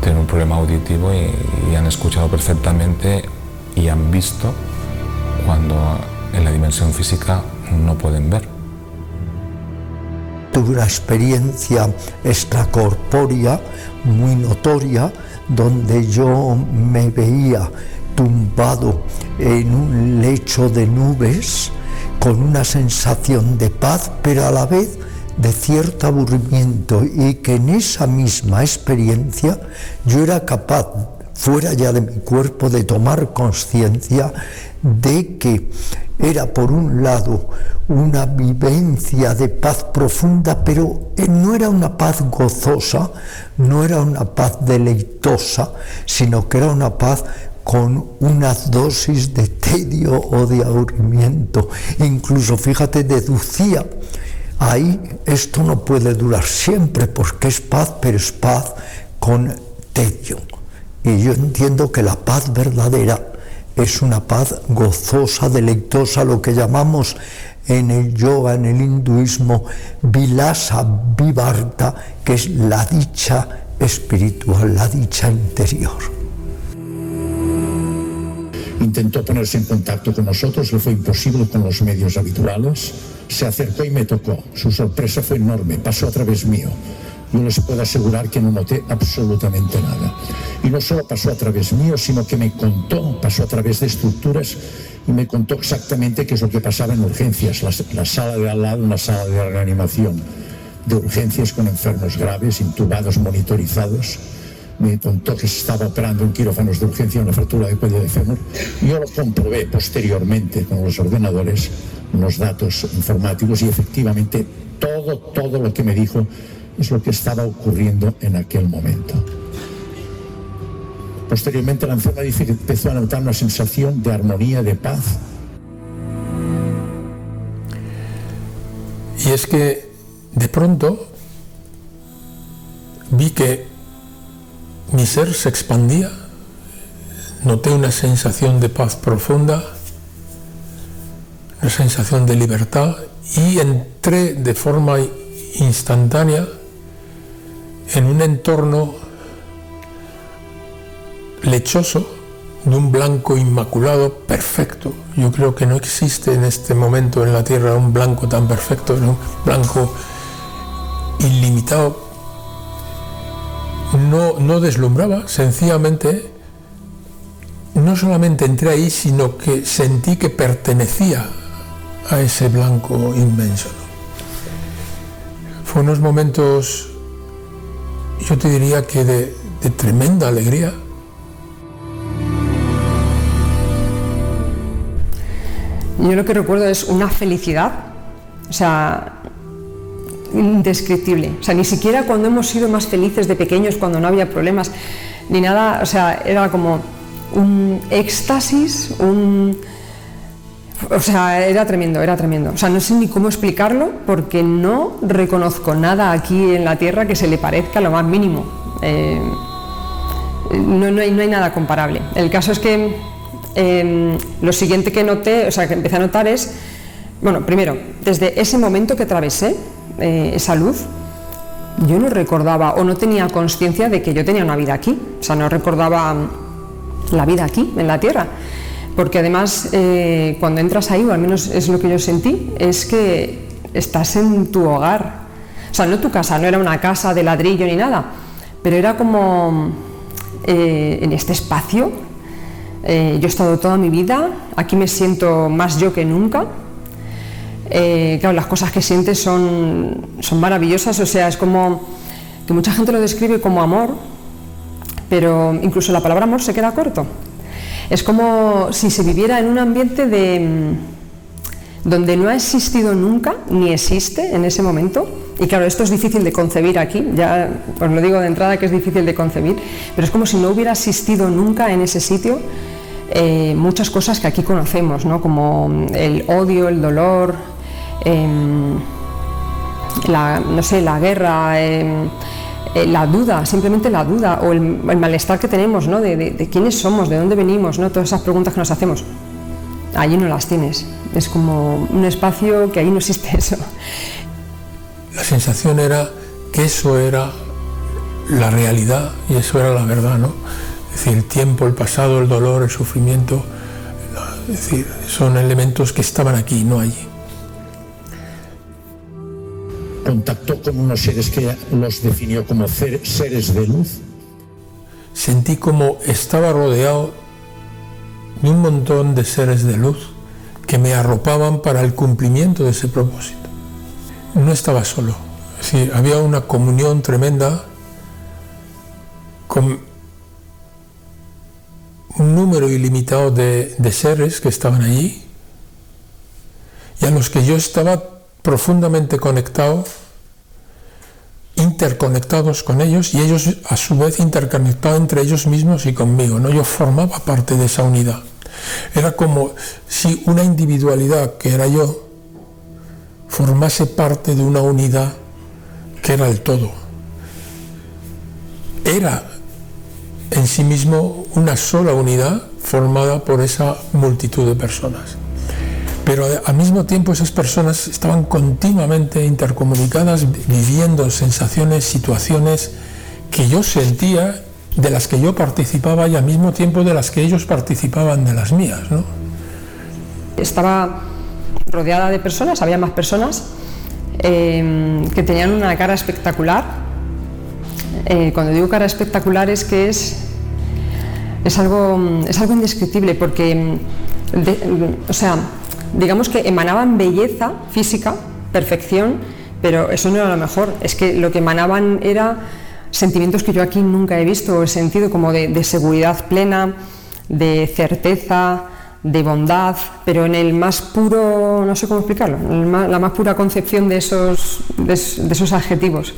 tener un problema auditivo y han escuchado perfectamente y han visto cuando en la dimensión física no pueden ver. Tuve una experiencia extracorpórea muy notoria donde yo me veía tumbado en un lecho de nubes con una sensación de paz, pero a la vez de cierto aburrimiento y que en esa misma experiencia yo era capaz fuera ya de mi cuerpo, de tomar conciencia de que era por un lado una vivencia de paz profunda, pero no era una paz gozosa, no era una paz deleitosa, sino que era una paz con una dosis de tedio o de aburrimiento. Incluso, fíjate, deducía, ahí esto no puede durar siempre porque es paz, pero es paz con tedio. Y yo entiendo que la paz verdadera es una paz gozosa, deleitosa, lo que llamamos en el yoga, en el hinduismo, vilasa vivarta, que es la dicha espiritual, la dicha interior. Intentó ponerse en contacto con nosotros, le fue imposible con los medios habituales. Se acercó y me tocó. Su sorpresa fue enorme, pasó a través mío yo les puedo asegurar que no noté absolutamente nada. Y no solo pasó a través mío, sino que me contó, pasó a través de estructuras y me contó exactamente qué es lo que pasaba en urgencias, la, sala de al lado, una sala de reanimación de urgencias con enfermos graves, intubados, monitorizados. Me contó que se estaba operando en quirófanos de urgencia una fractura de cuello de fémur. Yo lo comprobé posteriormente con los ordenadores, unos datos informáticos y efectivamente todo, todo lo que me dijo es lo que estaba ocurriendo en aquel momento. Posteriormente la enferma dice que empezó a notar una sensación de armonía, de paz. Y es que de pronto vi que mi ser se expandía, noté una sensación de paz profunda, una sensación de libertad y entré de forma instantánea en un entorno lechoso, de un blanco inmaculado perfecto. Yo creo que no existe en este momento en la Tierra un blanco tan perfecto, un blanco ilimitado. No, no deslumbraba, sencillamente, no solamente entré ahí, sino que sentí que pertenecía a ese blanco inmenso Fue unos momentos, yo te diría que de, de tremenda alegría. Yo lo que recuerdo es una felicidad, o sea, indescriptible. O sea, ni siquiera cuando hemos sido más felices de pequeños, cuando no había problemas, ni nada, o sea, era como un éxtasis, un... O sea, era tremendo, era tremendo. O sea, no sé ni cómo explicarlo porque no reconozco nada aquí en la Tierra que se le parezca lo más mínimo. Eh, no, no, hay, no hay nada comparable. El caso es que eh, lo siguiente que noté, o sea, que empecé a notar es, bueno, primero, desde ese momento que atravesé eh, esa luz, yo no recordaba o no tenía conciencia de que yo tenía una vida aquí. O sea, no recordaba la vida aquí, en la Tierra. Porque además, eh, cuando entras ahí, o al menos es lo que yo sentí, es que estás en tu hogar. O sea, no tu casa, no era una casa de ladrillo ni nada, pero era como eh, en este espacio. Yo he estado toda mi vida, aquí me siento más yo que nunca. Claro, las cosas que sientes son, son maravillosas, o sea, es como que mucha gente lo describe como amor, pero incluso la palabra amor se queda corto. Es como si se viviera en un ambiente de mm, donde no ha existido nunca ni existe en ese momento. Y claro, esto es difícil de concebir aquí, ya os lo digo de entrada que es difícil de concebir, pero es como si no hubiera existido nunca en ese sitio eh, muchas cosas que aquí conocemos, ¿no? como el odio, el dolor, em, la, no sé, la guerra. Em, eh, la duda, simplemente la duda o el, malestar que tenemos, ¿no? De, quiénes somos, de dónde venimos, ¿no? Todas esas preguntas que nos hacemos. Allí no las tienes. Es como un espacio que ahí no existe eso. La sensación era que eso era la realidad y eso era la verdad, ¿no? Es decir, el tiempo, el pasado, el dolor, el sufrimiento, es decir, son elementos que estaban aquí, no allí contactó con unos seres que los definió como seres de luz. Sentí como estaba rodeado de un montón de seres de luz que me arropaban para el cumplimiento de ese propósito. No estaba solo, es decir, había una comunión tremenda con un número ilimitado de, de seres que estaban allí y a los que yo estaba profundamente conectados, interconectados con ellos y ellos a su vez interconectados entre ellos mismos y conmigo. ¿no? Yo formaba parte de esa unidad. Era como si una individualidad que era yo formase parte de una unidad que era el todo. Era en sí mismo una sola unidad formada por esa multitud de personas pero al mismo tiempo esas personas estaban continuamente intercomunicadas, viviendo sensaciones, situaciones que yo sentía, de las que yo participaba y al mismo tiempo de las que ellos participaban de las mías. Estaba rodeada de personas, había más personas eh, que tenían una cara espectacular. Eh, cuando digo cara espectacular es que es, es, algo, es algo indescriptible porque, o sea, digamos que emanaban belleza física, perfección, pero eso no era lo mejor, es que lo que emanaban era sentimientos que yo aquí nunca he visto o he sentido, como de, seguridad plena, de certeza, de bondad, pero en el más puro, no sé cómo explicarlo, la más pura concepción de esos, de, esos adjetivos.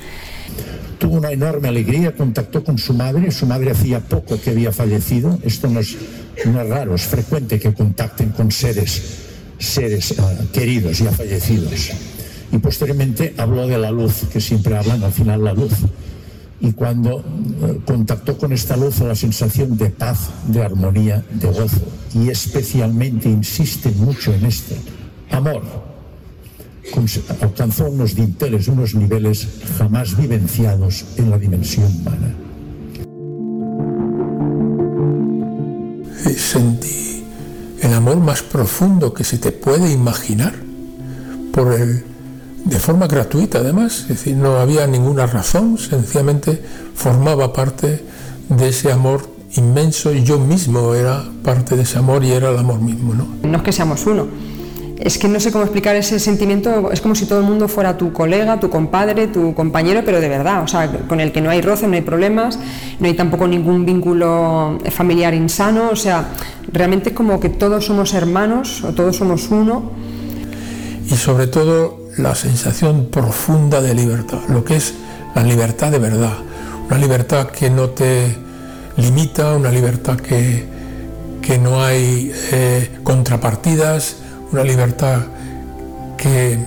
Tuvo una enorme alegría, contactó con su madre, su madre hacía poco que había fallecido, esto no es, no es raro, es frecuente que contacten con seres seres ah, queridos ya fallecidos. Y posteriormente habló de la luz, que siempre hablan al final la luz. Y cuando eh, contactó con esta luz, la sensación de paz, de armonía, de gozo. Y especialmente insiste mucho en esto. Amor. Alcanzó unos dinteles, unos niveles jamás vivenciados en la dimensión humana. Sentí el amor más profundo que se te puede imaginar, por el, de forma gratuita además, es decir, no había ninguna razón, sencillamente formaba parte de ese amor inmenso y yo mismo era parte de ese amor y era el amor mismo. No, no es que seamos uno, es que no sé cómo explicar ese sentimiento, es como si todo el mundo fuera tu colega, tu compadre, tu compañero, pero de verdad, o sea, con el que no hay roce, no hay problemas, no hay tampoco ningún vínculo familiar insano, o sea, realmente es como que todos somos hermanos o todos somos uno. Y sobre todo la sensación profunda de libertad, lo que es la libertad de verdad, una libertad que no te limita, una libertad que, que no hay eh, contrapartidas, una libertad que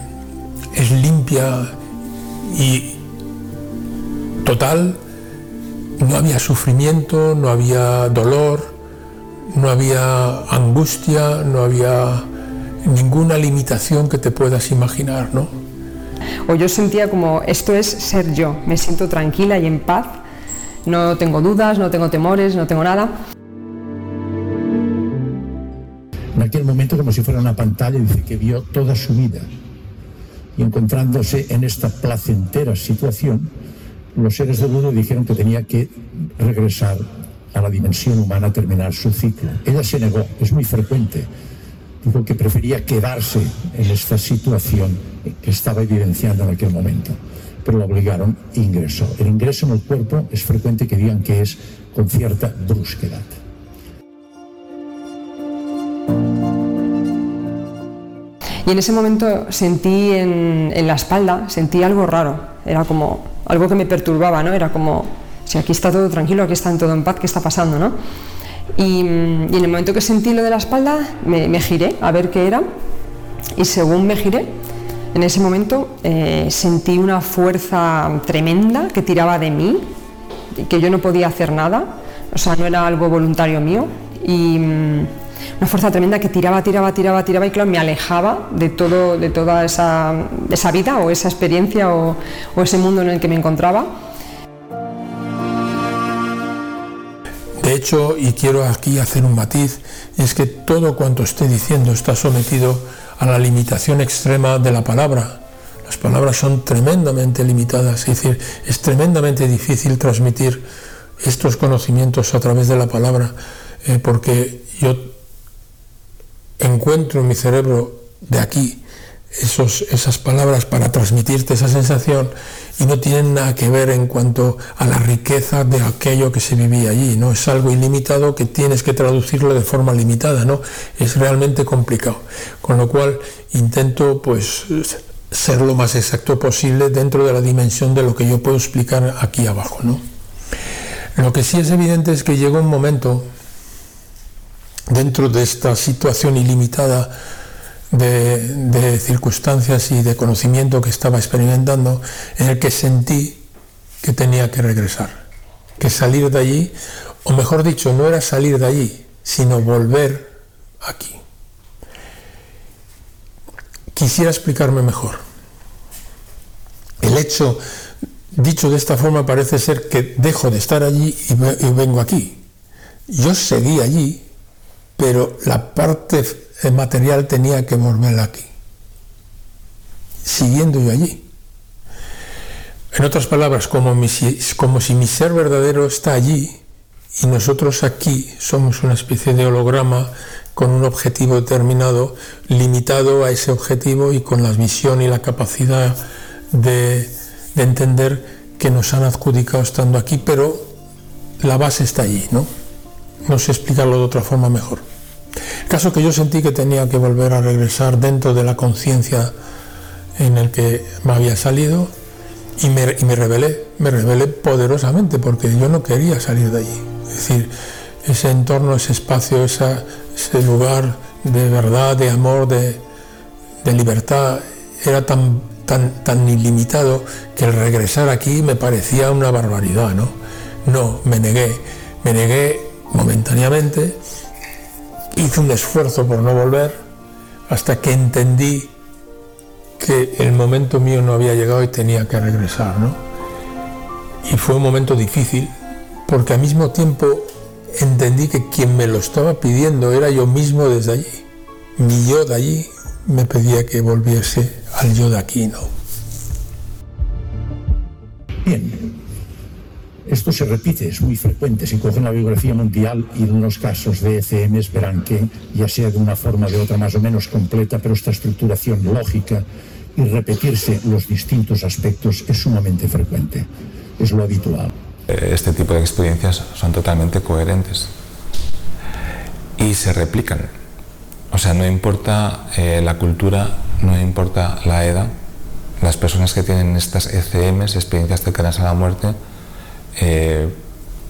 es limpia y total, no había sufrimiento, no había dolor, no había angustia, no había ninguna limitación que te puedas imaginar, ¿no? O yo sentía como esto es ser yo, me siento tranquila y en paz, no tengo dudas, no tengo temores, no tengo nada. Aquel momento, como si fuera una pantalla, dice que vio toda su vida. Y encontrándose en esta placentera situación, los seres de luz dijeron que tenía que regresar a la dimensión humana terminar su ciclo. Ella se negó, es muy frecuente. Dijo que prefería quedarse en esta situación que estaba evidenciando en aquel momento. Pero la obligaron e ingresó. El ingreso en el cuerpo es frecuente que digan que es con cierta brusquedad. Y en ese momento sentí en, la espalda, sentí algo raro, era como algo que me perturbaba, ¿no? Era como, si aquí está todo tranquilo, aquí está todo en paz, ¿qué está pasando, no? Y, en el momento que sentí lo de la espalda, me, giré a ver qué era, y según me giré, en ese momento eh, sentí una fuerza tremenda que tiraba de mí, que yo no podía hacer nada, o sea, no era algo voluntario mío, y una fuerza tremenda que tiraba, tiraba, tiraba, tiraba y claro, me alejaba de, todo, de toda esa, esa vida o esa experiencia o, ese mundo en el que me encontraba. De hecho, y quiero aquí hacer un matiz, es que todo cuanto esté diciendo está sometido a la limitación extrema de la palabra. Las palabras son tremendamente limitadas, es decir, es tremendamente difícil transmitir estos conocimientos a través de la palabra, eh, porque yo encuentro en mi cerebro de aquí esos, esas palabras para transmitirte esa sensación y no tienen nada que ver en cuanto a la riqueza de aquello que se vivía allí, ¿no? Es algo ilimitado que tienes que traducirlo de forma limitada, ¿no? Es realmente complicado. Con lo cual intento pues ser lo más exacto posible dentro de la dimensión de lo que yo puedo explicar aquí abajo, ¿no? Lo que sí es evidente es que llegó un momento dentro de esta situación ilimitada de, circunstancias y de conocimiento que estaba experimentando, en el que sentí que tenía que regresar, que salir de allí, o mejor dicho, no era salir de allí, sino volver aquí. Quisiera explicarme mejor. El hecho, dicho de esta forma, parece ser que dejo de estar allí y vengo aquí. Yo seguí allí, pero la parte material tenía que volver aquí, siguiendo yo allí. En otras palabras, como, como si mi ser verdadero está allí y nosotros aquí somos una especie de holograma con un objetivo determinado, limitado a ese objetivo y con la visión y la capacidad de, de entender que nos han adjudicado estando aquí, pero la base está allí, ¿no? No sé explicarlo de otra forma mejor. El caso que yo sentí que tenía que volver a regresar dentro de la conciencia en el que me había salido y me, y me rebelé, me rebelé poderosamente porque yo no quería salir de allí. Es decir, ese entorno, ese espacio, ese lugar de verdad, de amor, de, de libertad, era tan, tan, tan ilimitado que el regresar aquí me parecía una barbaridad, ¿no? No, me negué, me negué momentáneamente, hice un esfuerzo por no volver hasta que entendí que el momento mío no había llegado y tenía que regresar, ¿no? Y fue un momento difícil porque al mismo tiempo entendí que quien me lo estaba pidiendo era yo mismo desde allí. Mi yo de allí me pedía que volviese al yo de aquí, ¿no? Bien, Esto se repite, es muy frecuente. Si cogen la biografía mundial y en los casos de ECMs verán que, ya sea de una forma o de otra más o menos completa, pero esta estructuración lógica y repetirse los distintos aspectos es sumamente frecuente. Es lo habitual. Este tipo de experiencias son totalmente coherentes y se replican. O sea, no importa eh, la cultura, no importa la edad, las personas que tienen estas ECMs, experiencias cercanas a la muerte, eh,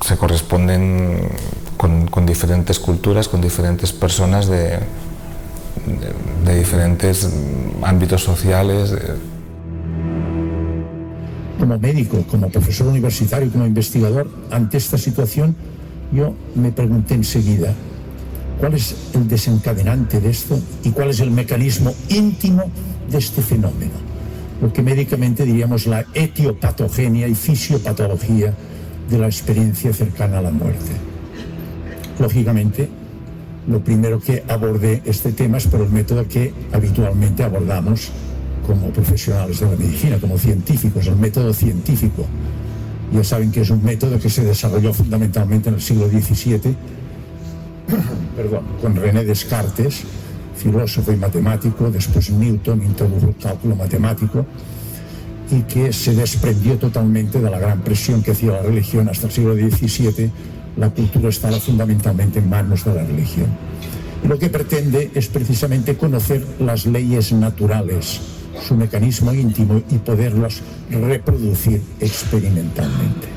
se corresponden con, diferentes culturas, con diferentes personas de, de, diferentes ámbitos sociales. Como médico, como profesor universitario, como investigador, ante esta situación, yo me pregunté enseguida, ¿cuál es el desencadenante de esto y cuál es el mecanismo íntimo de este fenómeno? Lo que médicamente diríamos la etiopatogenia y fisiopatología de la experiencia cercana a la muerte. Lógicamente, lo primero que abordé este tema es por el método que habitualmente abordamos como profesionales de la medicina, como científicos, el método científico. Ya saben que es un método que se desarrolló fundamentalmente en el siglo XVII, perdón, con René Descartes, filósofo y matemático, después Newton introdujo el cálculo matemático, y que se desprendió totalmente de la gran presión que hacía la religión hasta el siglo XVII. La cultura estaba fundamentalmente en manos de la religión. Lo que pretende es precisamente conocer las leyes naturales, su mecanismo íntimo y poderlas reproducir experimentalmente.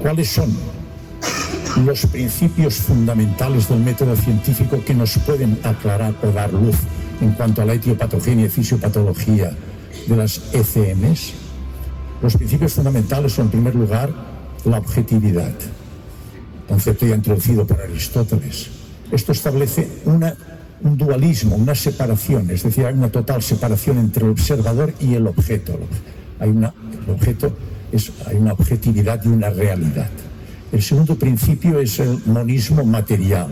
¿Cuáles son los principios fundamentales del método científico que nos pueden aclarar o dar luz en cuanto a la etiopatogenia y fisiopatología de las ECMs, los principios fundamentales son, en primer lugar, la objetividad, concepto ya introducido por Aristóteles. Esto establece un dualismo, una separación, es decir, hay una total separación entre el observador y el objeto. Hay una, el objeto es, hay una objetividad y una realidad. El segundo principio es el monismo material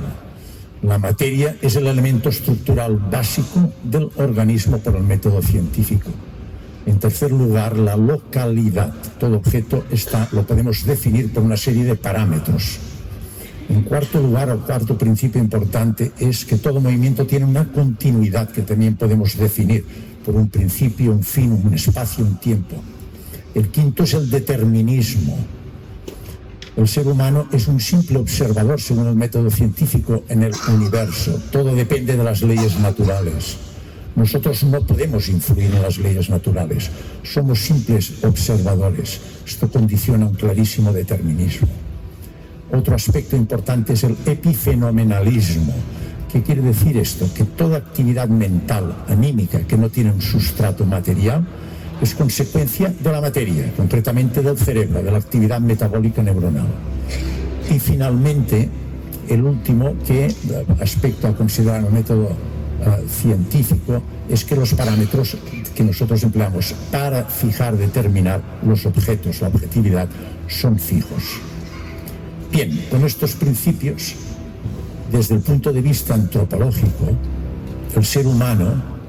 la materia es el elemento estructural básico del organismo por el método científico. En tercer lugar, la localidad. Todo objeto está, lo podemos definir por una serie de parámetros. En cuarto lugar, el cuarto principio importante es que todo movimiento tiene una continuidad que también podemos definir por un principio, un fin, un espacio, un tiempo. El quinto es el determinismo el ser humano es un simple observador, según el método científico, en el universo. Todo depende de las leyes naturales. Nosotros no podemos influir en las leyes naturales. Somos simples observadores. Esto condiciona un clarísimo determinismo. Otro aspecto importante es el epifenomenalismo. ¿Qué quiere decir esto? Que toda actividad mental, anímica, que no tiene un sustrato material, es consecuencia de la materia, concretamente del cerebro, de la actividad metabólica neuronal. Y finalmente, el último que, aspecto a considerar el método uh, científico, es que los parámetros que nosotros empleamos para fijar, determinar los objetos, la objetividad, son fijos. Bien, con estos principios, desde el punto de vista antropológico, el ser humano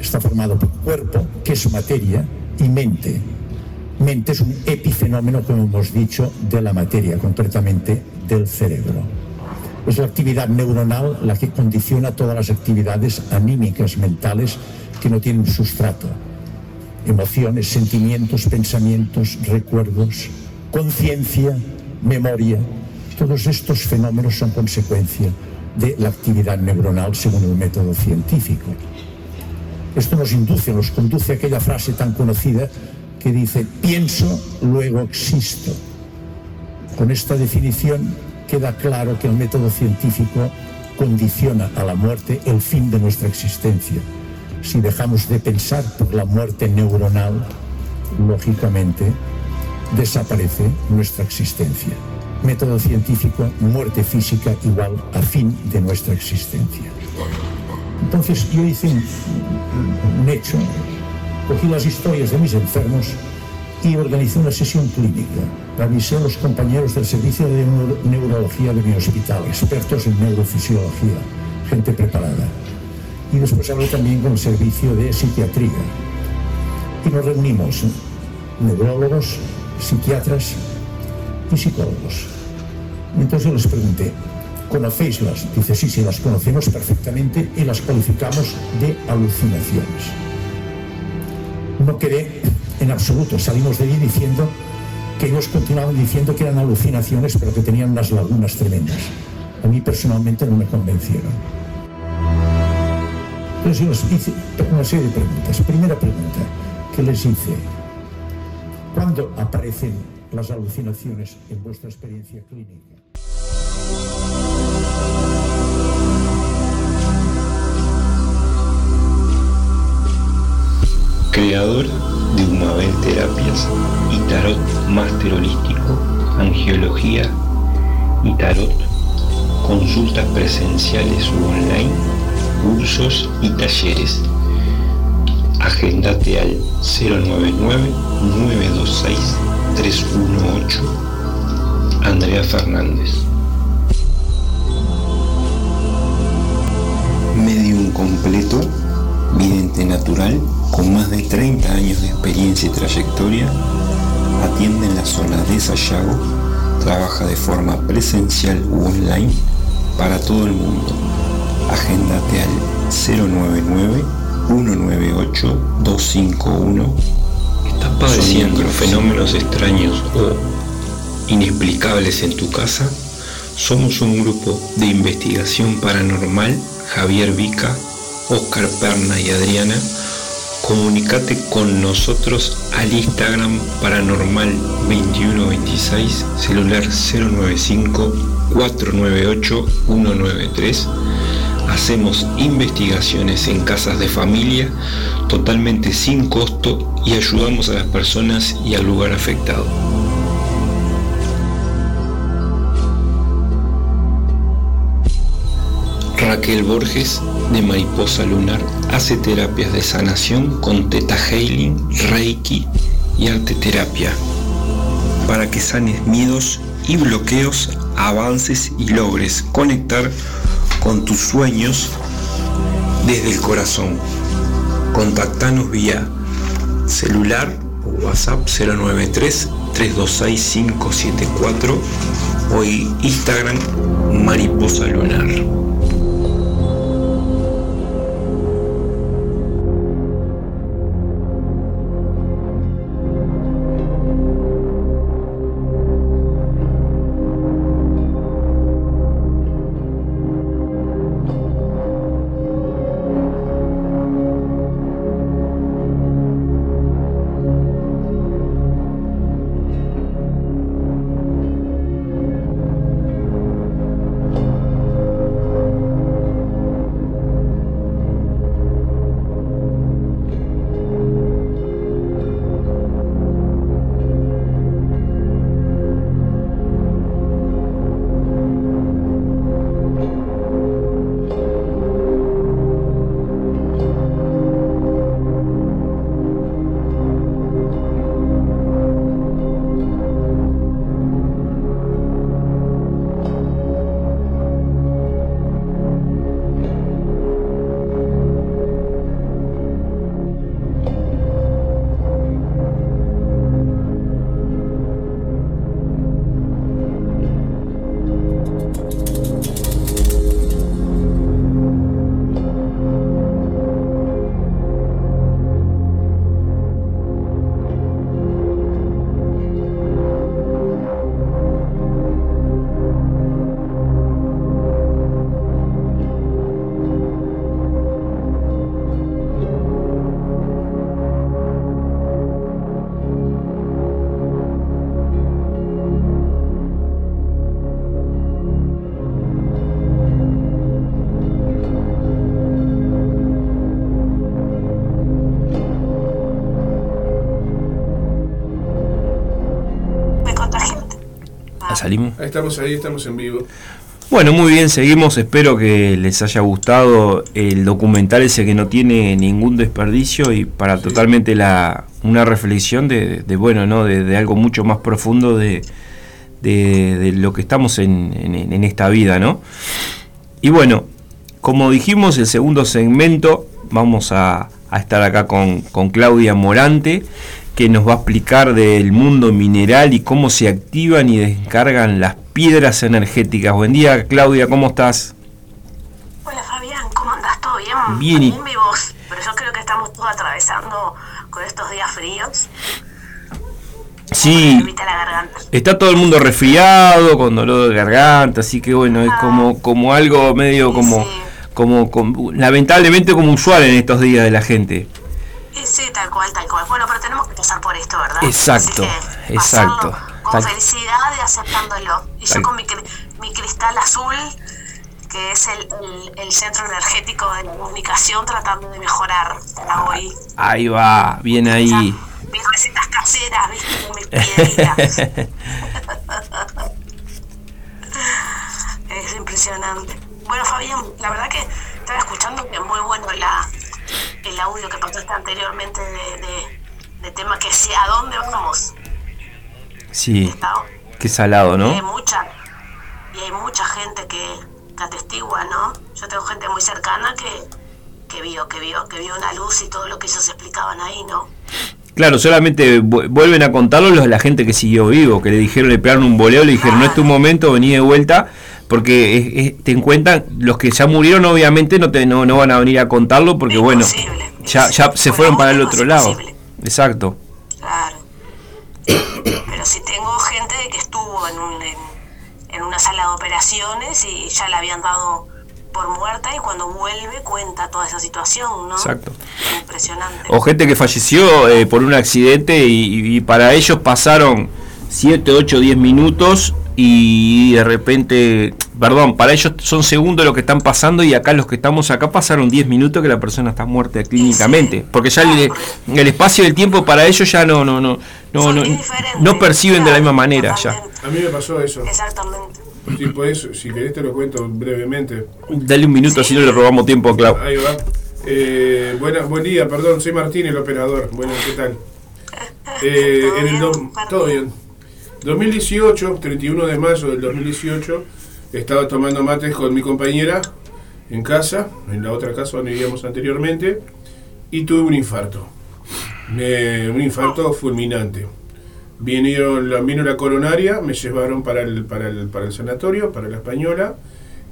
está formado por cuerpo, que es materia, y mente. Mente es un epifenómeno, como hemos dicho, de la materia, concretamente del cerebro. Es la actividad neuronal la que condiciona todas las actividades anímicas, mentales, que no tienen sustrato. Emociones, sentimientos, pensamientos, recuerdos, conciencia, memoria. Todos estos fenómenos son consecuencia de la actividad neuronal según el método científico. Esto nos induce, nos conduce a aquella frase tan conocida que dice, pienso, luego existo. Con esta definición queda claro que el método científico condiciona a la muerte el fin de nuestra existencia. Si dejamos de pensar por la muerte neuronal, lógicamente desaparece nuestra existencia. Método científico, muerte física igual a fin de nuestra existencia. Entonces yo hice un, hecho, cogí las historias de mis enfermos y organizé una sesión clínica. Avisé a los compañeros del servicio de neurología de mi hospital, expertos en neurofisiología, gente preparada. Y después hablé también con el servicio de psiquiatría. Y nos reunimos, neurólogos, psiquiatras y psicólogos. Entonces les pregunté, ¿conocéislas? Dice, sí, sí, las conocemos perfectamente y las calificamos de alucinaciones. No quedé en absoluto, salimos de allí diciendo que ellos continuaban diciendo que eran alucinaciones, pero que tenían unas lagunas tremendas. A mí personalmente no me convencieron. Entonces yo les hice una serie de preguntas. Primera pregunta que les hice, ¿cuándo aparecen las alucinaciones en vuestra experiencia clínica? Creador de Humabel Terapias y Tarot Máster Holístico, Angiología y Tarot, consultas presenciales u online, cursos y talleres. Agendate al 099-926-318 Andrea Fernández. Medium completo, vidente natural, con más de 30 años de experiencia y trayectoria, atiende en la zona de Sayago, trabaja de forma presencial u online para todo el mundo. Agéndate al 099-198-251. ¿Estás padeciendo fenómenos extraños o inexplicables en tu casa? Somos un grupo de investigación paranormal, Javier Vica, Oscar Perna y Adriana, comunicate con nosotros al Instagram paranormal 2126 celular 095 498 193 hacemos investigaciones en casas de familia totalmente sin costo y ayudamos a las personas y al lugar afectado Raquel Borges de Mariposa Lunar hace terapias de sanación con Teta Healing, Reiki y arte terapia para que sanes miedos y bloqueos, avances y logres conectar con tus sueños desde el corazón. Contactanos vía celular o WhatsApp 093 326 574 o Instagram Mariposa Lunar. Salimos. Ahí estamos ahí, estamos en vivo. Bueno, muy bien, seguimos. Espero que les haya gustado el documental ese que no tiene ningún desperdicio y para totalmente la una reflexión de, bueno, ¿no? De, algo mucho más profundo de, de lo que estamos en, en, esta vida, ¿no? Y bueno, como dijimos, el segundo segmento vamos a, a estar acá con, con Claudia Morante que nos va a explicar del mundo mineral y cómo se activan y descargan las piedras energéticas. Buen día, Claudia, ¿cómo estás? Hola Fabián, ¿cómo andas? ¿Todo bien? Bien, y- Bien mi voz, pero yo creo que estamos todos atravesando con estos días fríos. Sí, la está todo el mundo resfriado, con dolor de garganta, así que bueno, es como, como algo medio como, como, como- lamentablemente como usual en estos días de la gente. Y sí, tal cual, tal cual. Bueno, pero tenemos que pasar por esto, ¿verdad? Exacto, que exacto. Con Tal- felicidad y aceptándolo. Y yo Tal- con mi, mi cristal azul, que es el, el- el centro energético de la comunicación, tratando de mejorar para hoy. Ahí va, bien ahí. Mis recetas caseras, ¿viste? Es impresionante. Bueno, Fabián, la verdad que estaba escuchando que muy bueno la, el audio que pasaste anteriormente de, de, de tema que decía a dónde vamos. Sí, qué salado, Y hay ¿no? mucha, y hay mucha gente que, que atestigua, ¿no? Yo tengo gente muy cercana que, que vio, que vio, que vio una luz y todo lo que ellos explicaban ahí, ¿no? Claro, solamente vu- vuelven a contarlo los de la gente que siguió vivo, que le dijeron, le pegaron un boleo, le dijeron, no es tu momento, vení de vuelta, porque es- es- te encuentran, los que ya murieron obviamente no, te, no, no van a venir a contarlo, porque bueno, ya, ya se fueron para el otro lado. Exacto. Claro. Pero si tengo gente que estuvo en, un, en, en una sala de operaciones y ya la habían dado por muerta y cuando vuelve cuenta toda esa situación, ¿no? Exacto. Impresionante. O gente que falleció eh, por un accidente y, y para ellos pasaron 7, 8, 10 minutos y de repente, perdón, para ellos son segundos lo que están pasando y acá los que estamos acá pasaron 10 minutos que la persona está muerta clínicamente, porque ya el, el espacio y el tiempo para ellos ya no no no no no, no perciben de la misma manera ya. A mí me pasó eso. Exactamente. Si podés, si querés te lo cuento brevemente. Dale un minuto así no le robamos tiempo a Clau. Ahí va. Eh, buena, buen día, perdón, soy Martín, el operador. Bueno, ¿qué tal? Eh, en el do- todo bien. 2018, 31 de mayo del 2018, estaba tomando mates con mi compañera en casa, en la otra casa donde vivíamos anteriormente, y tuve un infarto. Me- un infarto fulminante. Vinieron, la- vino la coronaria, me llevaron para el, para, el, para el sanatorio, para la española.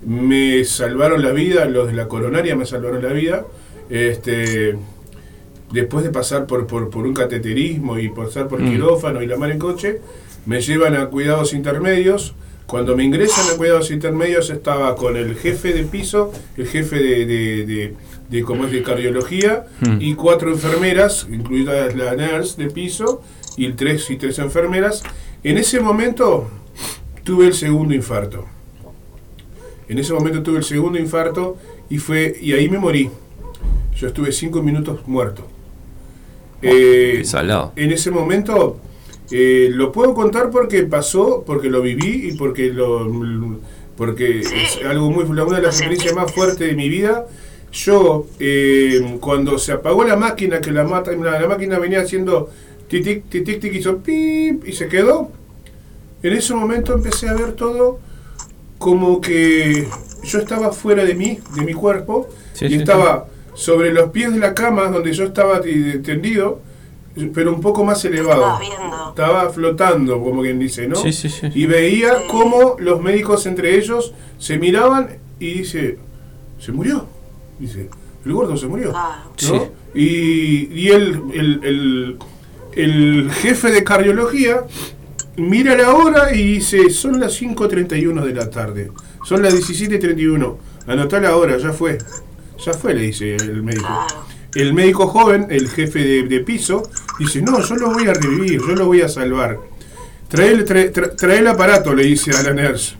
Me salvaron la vida, los de la coronaria me salvaron la vida. Este, después de pasar por, por, por un cateterismo y pasar por Mm. quirófano y la mar en coche, me llevan a cuidados intermedios. Cuando me ingresan a cuidados intermedios estaba con el jefe de piso, el jefe de, de, de, de como es de cardiología Mm. y cuatro enfermeras, incluidas la nurse de piso y tres y tres enfermeras. En ese momento tuve el segundo infarto. En ese momento tuve el segundo infarto y fue y ahí me morí. Yo estuve cinco minutos muerto. Eh, en ese momento eh, lo puedo contar porque pasó, porque lo viví y porque lo porque es algo muy una de las experiencias más fuertes de mi vida. Yo eh, cuando se apagó la máquina que la, mata- la, la máquina venía haciendo tic tic tic tic tic, hizo pip y se quedó. En ese momento empecé a ver todo como que yo estaba fuera de mí, de mi cuerpo, Sí, y sí, estaba sobre los pies de la cama donde yo estaba tendido, pero un poco más elevado. Estaba flotando, como quien dice, ¿no? Sí, sí, sí. Y veía cómo los médicos entre ellos se miraban y dice, se murió. Dice, el gordo se murió. ¿no? Sí. Y, y el, el, el- el jefe de cardiología mira la hora y dice, son las 5.31 de la tarde. Son las 17.31. Anotá la hora, ya fue. Ya fue, le dice el médico. El médico joven, el jefe de, de piso, dice, no, yo lo voy a revivir, yo lo voy a salvar. Trae el, trae, tra- trae el aparato, le dice a la nurse.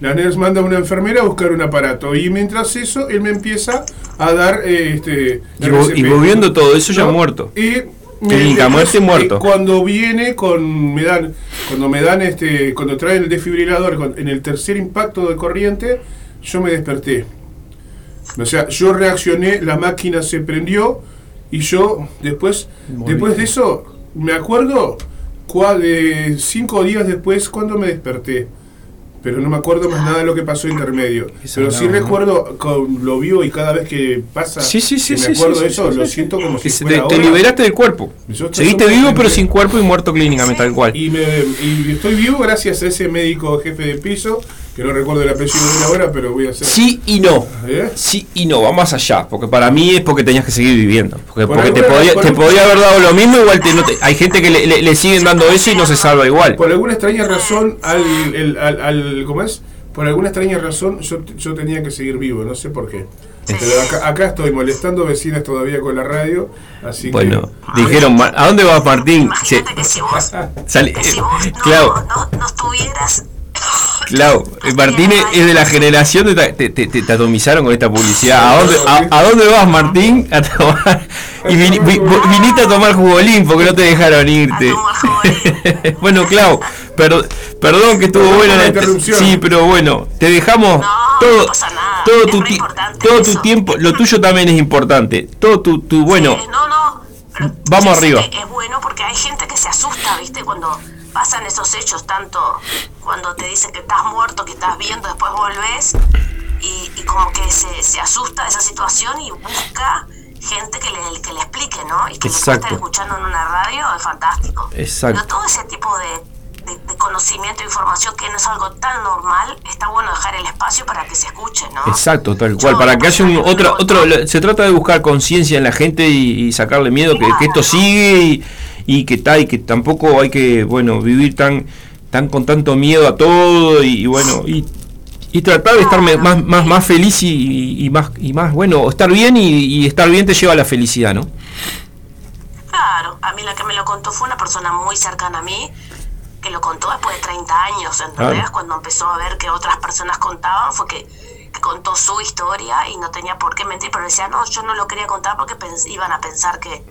La nurse manda a una enfermera a buscar un aparato. Y mientras eso, él me empieza a dar eh, este, Y, vo- y RCP. vos viendo todo eso ya ¿No? muerto. Y Clínica, muerte y muerto. Cuando viene con me dan cuando me dan este cuando traen el desfibrilador en el tercer impacto de corriente, yo me desperté. O sea, yo reaccioné, la máquina se prendió y yo después Muy después bien. de eso me acuerdo cua- de cinco días después cuando me desperté. pero no me acuerdo más nada de lo que pasó intermedio. Pero sí recuerdo con lo vivo y cada vez que pasa, Sí, sí, sí, que me acuerdo de eso, lo siento como si fuera te, te ahora. liberaste del cuerpo. Seguiste vivo, pero sin cuerpo y muerto clínicamente, tal cual. Y, me, y estoy vivo gracias a ese médico jefe de piso, que no recuerdo el apellido de una hora, pero voy a hacer. Sí y no. ¿Eh? Sí y no, va más allá. Porque para mí es porque tenías que seguir viviendo. Porque, Por porque te, podía, te haber dado lo mismo, igual te- no te- hay gente que le, le- le siguen dando eso y no se salva igual. Por alguna extraña razón, al, el- al, al- ¿cómo es? Por alguna extraña razón, yo, yo tenía que seguir vivo, no sé por qué. Pero acá, acá estoy molestando vecinas todavía con la radio, así Bueno, que... dijeron, "Ma- ¿a dónde vas Martín? Se- sale- eh, claro, no estuvieras claro, Martín es es de la generación de ta- te, te, te- te atomizaron con esta publicidad. ¿A dónde, a, a dónde vas Martín? A tomar, y vini- vi- vo- viniste a tomar jugolín porque no te dejaron irte. bueno, Clau, per- perdón que estuvo por la interrupción. Sí, pero bueno, te dejamos todo, todo tu ti- todo tu tiempo, lo tuyo también es importante. Todo tu, tu bueno. Vamos arriba. Es bueno porque hay gente que se asusta, ¿viste? Cuando pasan esos hechos, tanto cuando te dicen que estás muerto, que estás viendo, después volvés, y, y como que se, se asusta de esa situación y busca gente que le, que le explique, ¿no? Y que Exacto. estar escuchando en una radio es fantástico. Exacto. Pero todo ese tipo de, de, de conocimiento e información que no es algo tan normal, está bueno dejar el espacio para que se escuche, ¿no? Exacto, tal cual. Para que haya un otro, otro, se trata de buscar conciencia en la gente y, y sacarle miedo que, que esto sigue y, y que tal y que tampoco hay que, bueno, vivir tan, tan con tanto miedo a todo y, y bueno y, y tratar de estar más, más, más feliz y, y más y más bueno, estar bien y, estar bien te lleva a la felicidad, ¿no? Claro, a mí la que me lo contó fue una persona muy cercana a mí, que lo contó después de 30 años, ¿entendés? Claro. Cuando empezó a ver que otras personas contaban, fue que, que contó su historia y no tenía por qué mentir, pero decía, no, yo no lo quería contar porque iban a pensar que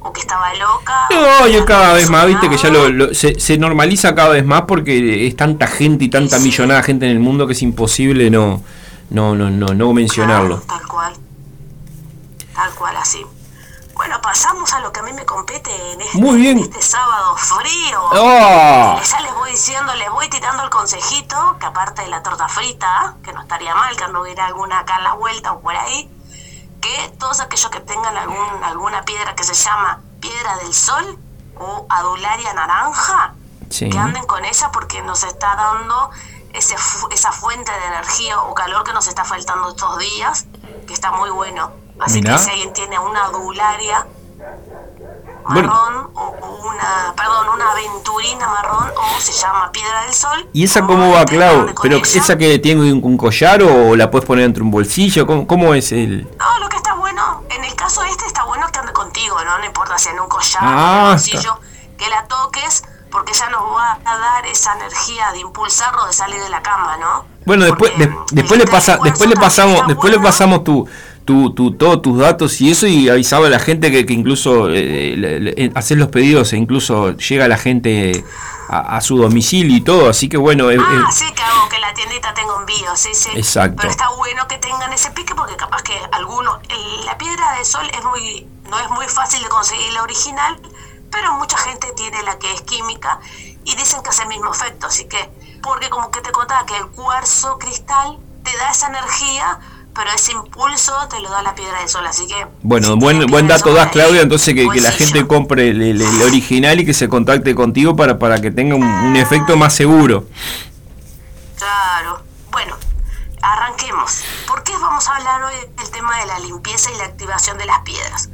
o que estaba loca. No, yo cada vez más, viste que ya lo, lo- se, se normaliza cada vez más porque es tanta gente y tanta millonada gente en el mundo que es imposible no no no no, no mencionarlo. Tal cual. Tal cual, así. Bueno, pasamos a lo que a mí me compete en este, Muy bien. en este sábado frío. ¡Oh! Ya les voy diciendo, les voy tirando el consejito, que aparte de la torta frita, que no estaría mal que anduviera alguna acá en la vuelta o por ahí, que todos aquellos que tengan algún, alguna piedra que se llama piedra del sol o adularia naranja, Sí. que anden con ella porque nos está dando ese, esa fuente de energía o calor que nos está faltando estos días, que está muy bueno. Así Mirá. que si alguien tiene una adularia. Marrón o, o una, perdón, una aventurina marrón o se llama piedra del sol, ¿Y esa cómo va, Clau? ¿Pero esa que tiene un, un collar o la puedes poner dentro de un bolsillo? ¿Cómo, cómo es el...? No, lo que está bueno, en el caso este está bueno que ande contigo, ¿no? No importa si en un collar, Ah, en un bolsillo, que la toques, porque ya nos va a dar esa energía de impulsarlo de salir de la cama, ¿no? Bueno, después de- después le pasa después le pasamos después le pasamos tu tu, tu, todos tus datos y eso y avisaba a la gente que, que incluso eh, le- le- eh, hacer los pedidos e incluso llega la gente a, a su domicilio y todo, así que bueno, eh, eh, Ah, sí, que hago que la tiendita tenga envío, sí, sí. Exacto. Pero está bueno que tengan ese pique porque capaz que algunos... el- la piedra de sol es muy no es muy fácil de conseguir la original, pero mucha gente tiene la que es química y dicen que hace el mismo efecto, así que... Porque como que te contaba que el cuarzo cristal te da esa energía, pero ese impulso te lo da la piedra de sol, así que... bueno, buen buen dato das Claudia, entonces que, que la gente compre el, el- el original y que se contacte contigo para, para que tenga un, un efecto más seguro. Claro. Bueno, arranquemos. ¿Por qué vamos a hablar hoy del tema de la limpieza y la activación de las piedras?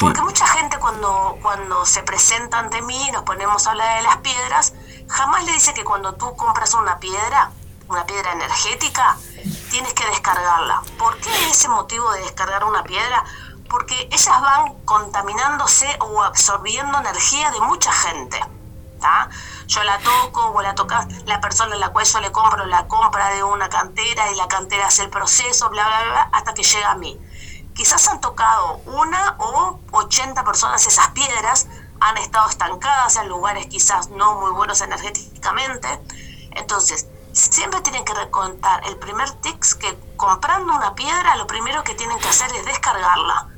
Porque mucha gente cuando, cuando se presenta ante mí y nos ponemos a hablar de las piedras, jamás le dice que cuando tú compras una piedra, una piedra energética, tienes que descargarla. ¿Por qué ese motivo de descargar una piedra? Porque ellas van contaminándose o absorbiendo energía de mucha gente. ¿tá? Yo la toco, vos la tocas, la persona a la cual yo le compro la compra de una cantera y la cantera hace el proceso, bla, bla, bla, hasta que llega a mí. Quizás han tocado una o 80 personas esas piedras, han estado estancadas en lugares quizás no muy buenos energéticamente. Entonces, siempre tienen que recontar el primer tics que comprando una piedra lo primero que tienen que hacer es descargarla.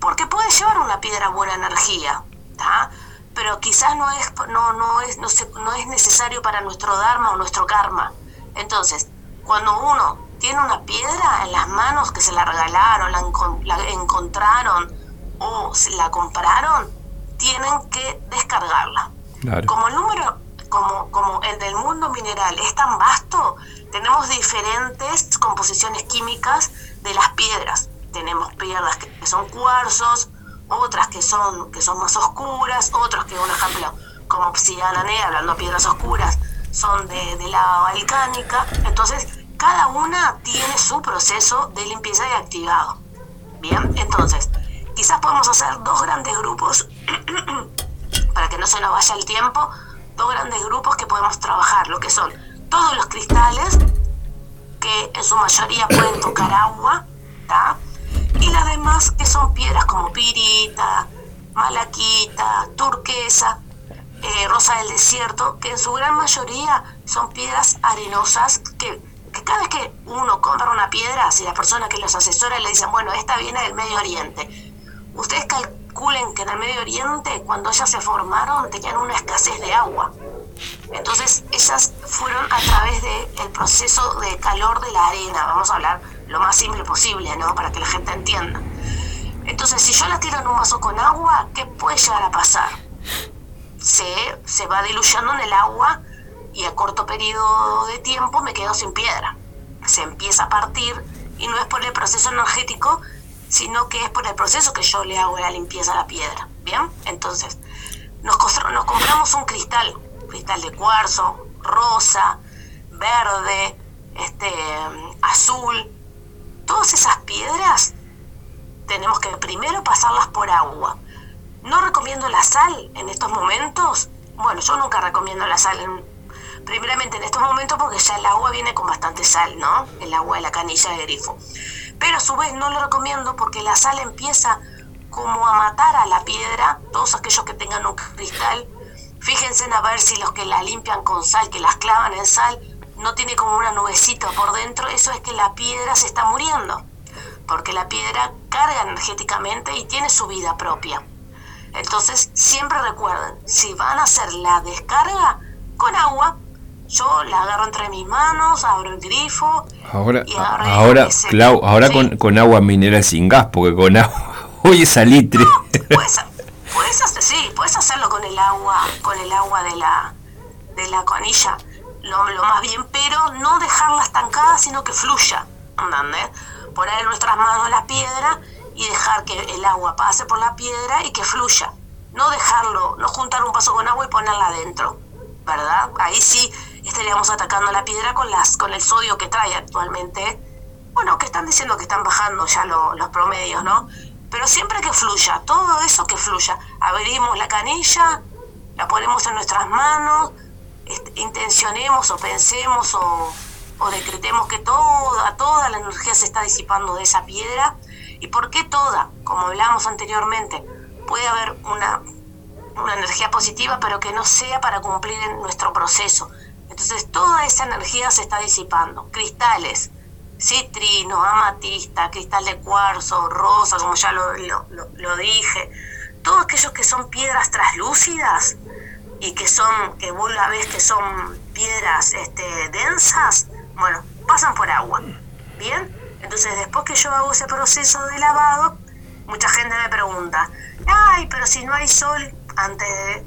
Porque puede llevar una piedra buena energía, ¿tá? pero quizás no es, no, no es, no, se- no es necesario para nuestro dharma o nuestro karma. Entonces, cuando uno tiene una piedra en las manos que se la regalaron, la, encontraron o se la compraron, tienen que descargarla. Como el número, como, como el del mundo mineral es tan vasto, tenemos diferentes composiciones químicas de las piedras. Tenemos piedras que son cuarzos, otras que son, que son más oscuras, otras que, un ejemplo, como obsidiana hablando de piedras oscuras, son de, de lava volcánica. Entonces, cada una tiene su proceso de limpieza y activado. Bien, entonces, quizás podemos hacer dos grandes grupos, para que no se nos vaya el tiempo, dos grandes grupos que podemos trabajar, lo que son todos los cristales, que en su mayoría pueden tocar agua, y las demás que son piedras como pirita, malaquita, turquesa, eh, rosa del desierto, que en su gran mayoría son piedras arenosas que, cada vez que uno compra una piedra, si la persona que los asesora le dicen, bueno, esta viene del Medio Oriente, ustedes calculen que en el Medio Oriente, cuando ellas se formaron, tenían una escasez de agua. Entonces, esas fueron a través del proceso de calor de la arena, vamos a hablar lo más simple posible, ¿no? Para que la gente entienda. Entonces, si yo la tiro en un vaso con agua, ¿qué puede llegar a pasar? Se, se va diluyendo en el agua y a corto periodo de tiempo me quedo sin piedra. Se empieza a partir y no es por el proceso energético, sino que es por el proceso que yo le hago la limpieza a la piedra. ¿Bien? Entonces, nos, nos compramos un cristal, cristal de cuarzo, rosa, verde, este, azul, todas esas piedras tenemos que primero pasarlas por agua. No recomiendo la sal en estos momentos. Bueno, yo nunca recomiendo la sal, primeramente en estos momentos porque ya el agua viene con bastante sal, ¿no? El agua de la canilla de grifo. Pero a su vez no lo recomiendo porque la sal empieza como a matar a la piedra, todos aquellos que tengan un cristal. Fíjense a ver si los que la limpian con sal, que las clavan en sal, no tiene como una nubecita por dentro, eso es que la piedra se está muriendo, porque la piedra carga energéticamente y tiene su vida propia. Entonces, siempre recuerden, si van a hacer la descarga con agua, yo la agarro entre mis manos, abro el grifo. Ahora, ahora, Clau, ahora con, con, agua mineral sin gas, porque con agua hoy es salitre. puedes, puedes hacer, sí, puedes hacerlo con el agua, con el agua de la de la canilla lo, más bien, pero no dejarla estancada, sino que fluya, ¿entendés? Poner en nuestras manos la piedra y dejar que el agua pase por la piedra y que fluya. No dejarlo, no juntar un paso con agua y ponerla adentro, ¿verdad? Ahí sí estaríamos atacando la piedra con, las, con el sodio que trae actualmente. Bueno, que están diciendo que están bajando ya los promedios, ¿no? Pero siempre que fluya, todo eso que fluya. Abrimos la canilla, la ponemos en nuestras manos, intencionemos o pensemos o, decretemos que toda, toda la energía se está disipando de esa piedra. ¿Y por qué toda? Como hablamos anteriormente, puede haber una, una energía positiva, pero que no sea para cumplir en nuestro proceso. Entonces toda esa energía se está disipando. Cristales, citrino, amatista, cristal de cuarzo, rosa, como ya lo, lo, lo dije, todos aquellos que son piedras traslúcidas, y que son, que vos la ves que son piedras este, densas, bueno, pasan por agua. ¿Bien? Entonces después que yo hago ese proceso de lavado, mucha gente me pregunta, ay, pero si no hay sol antes de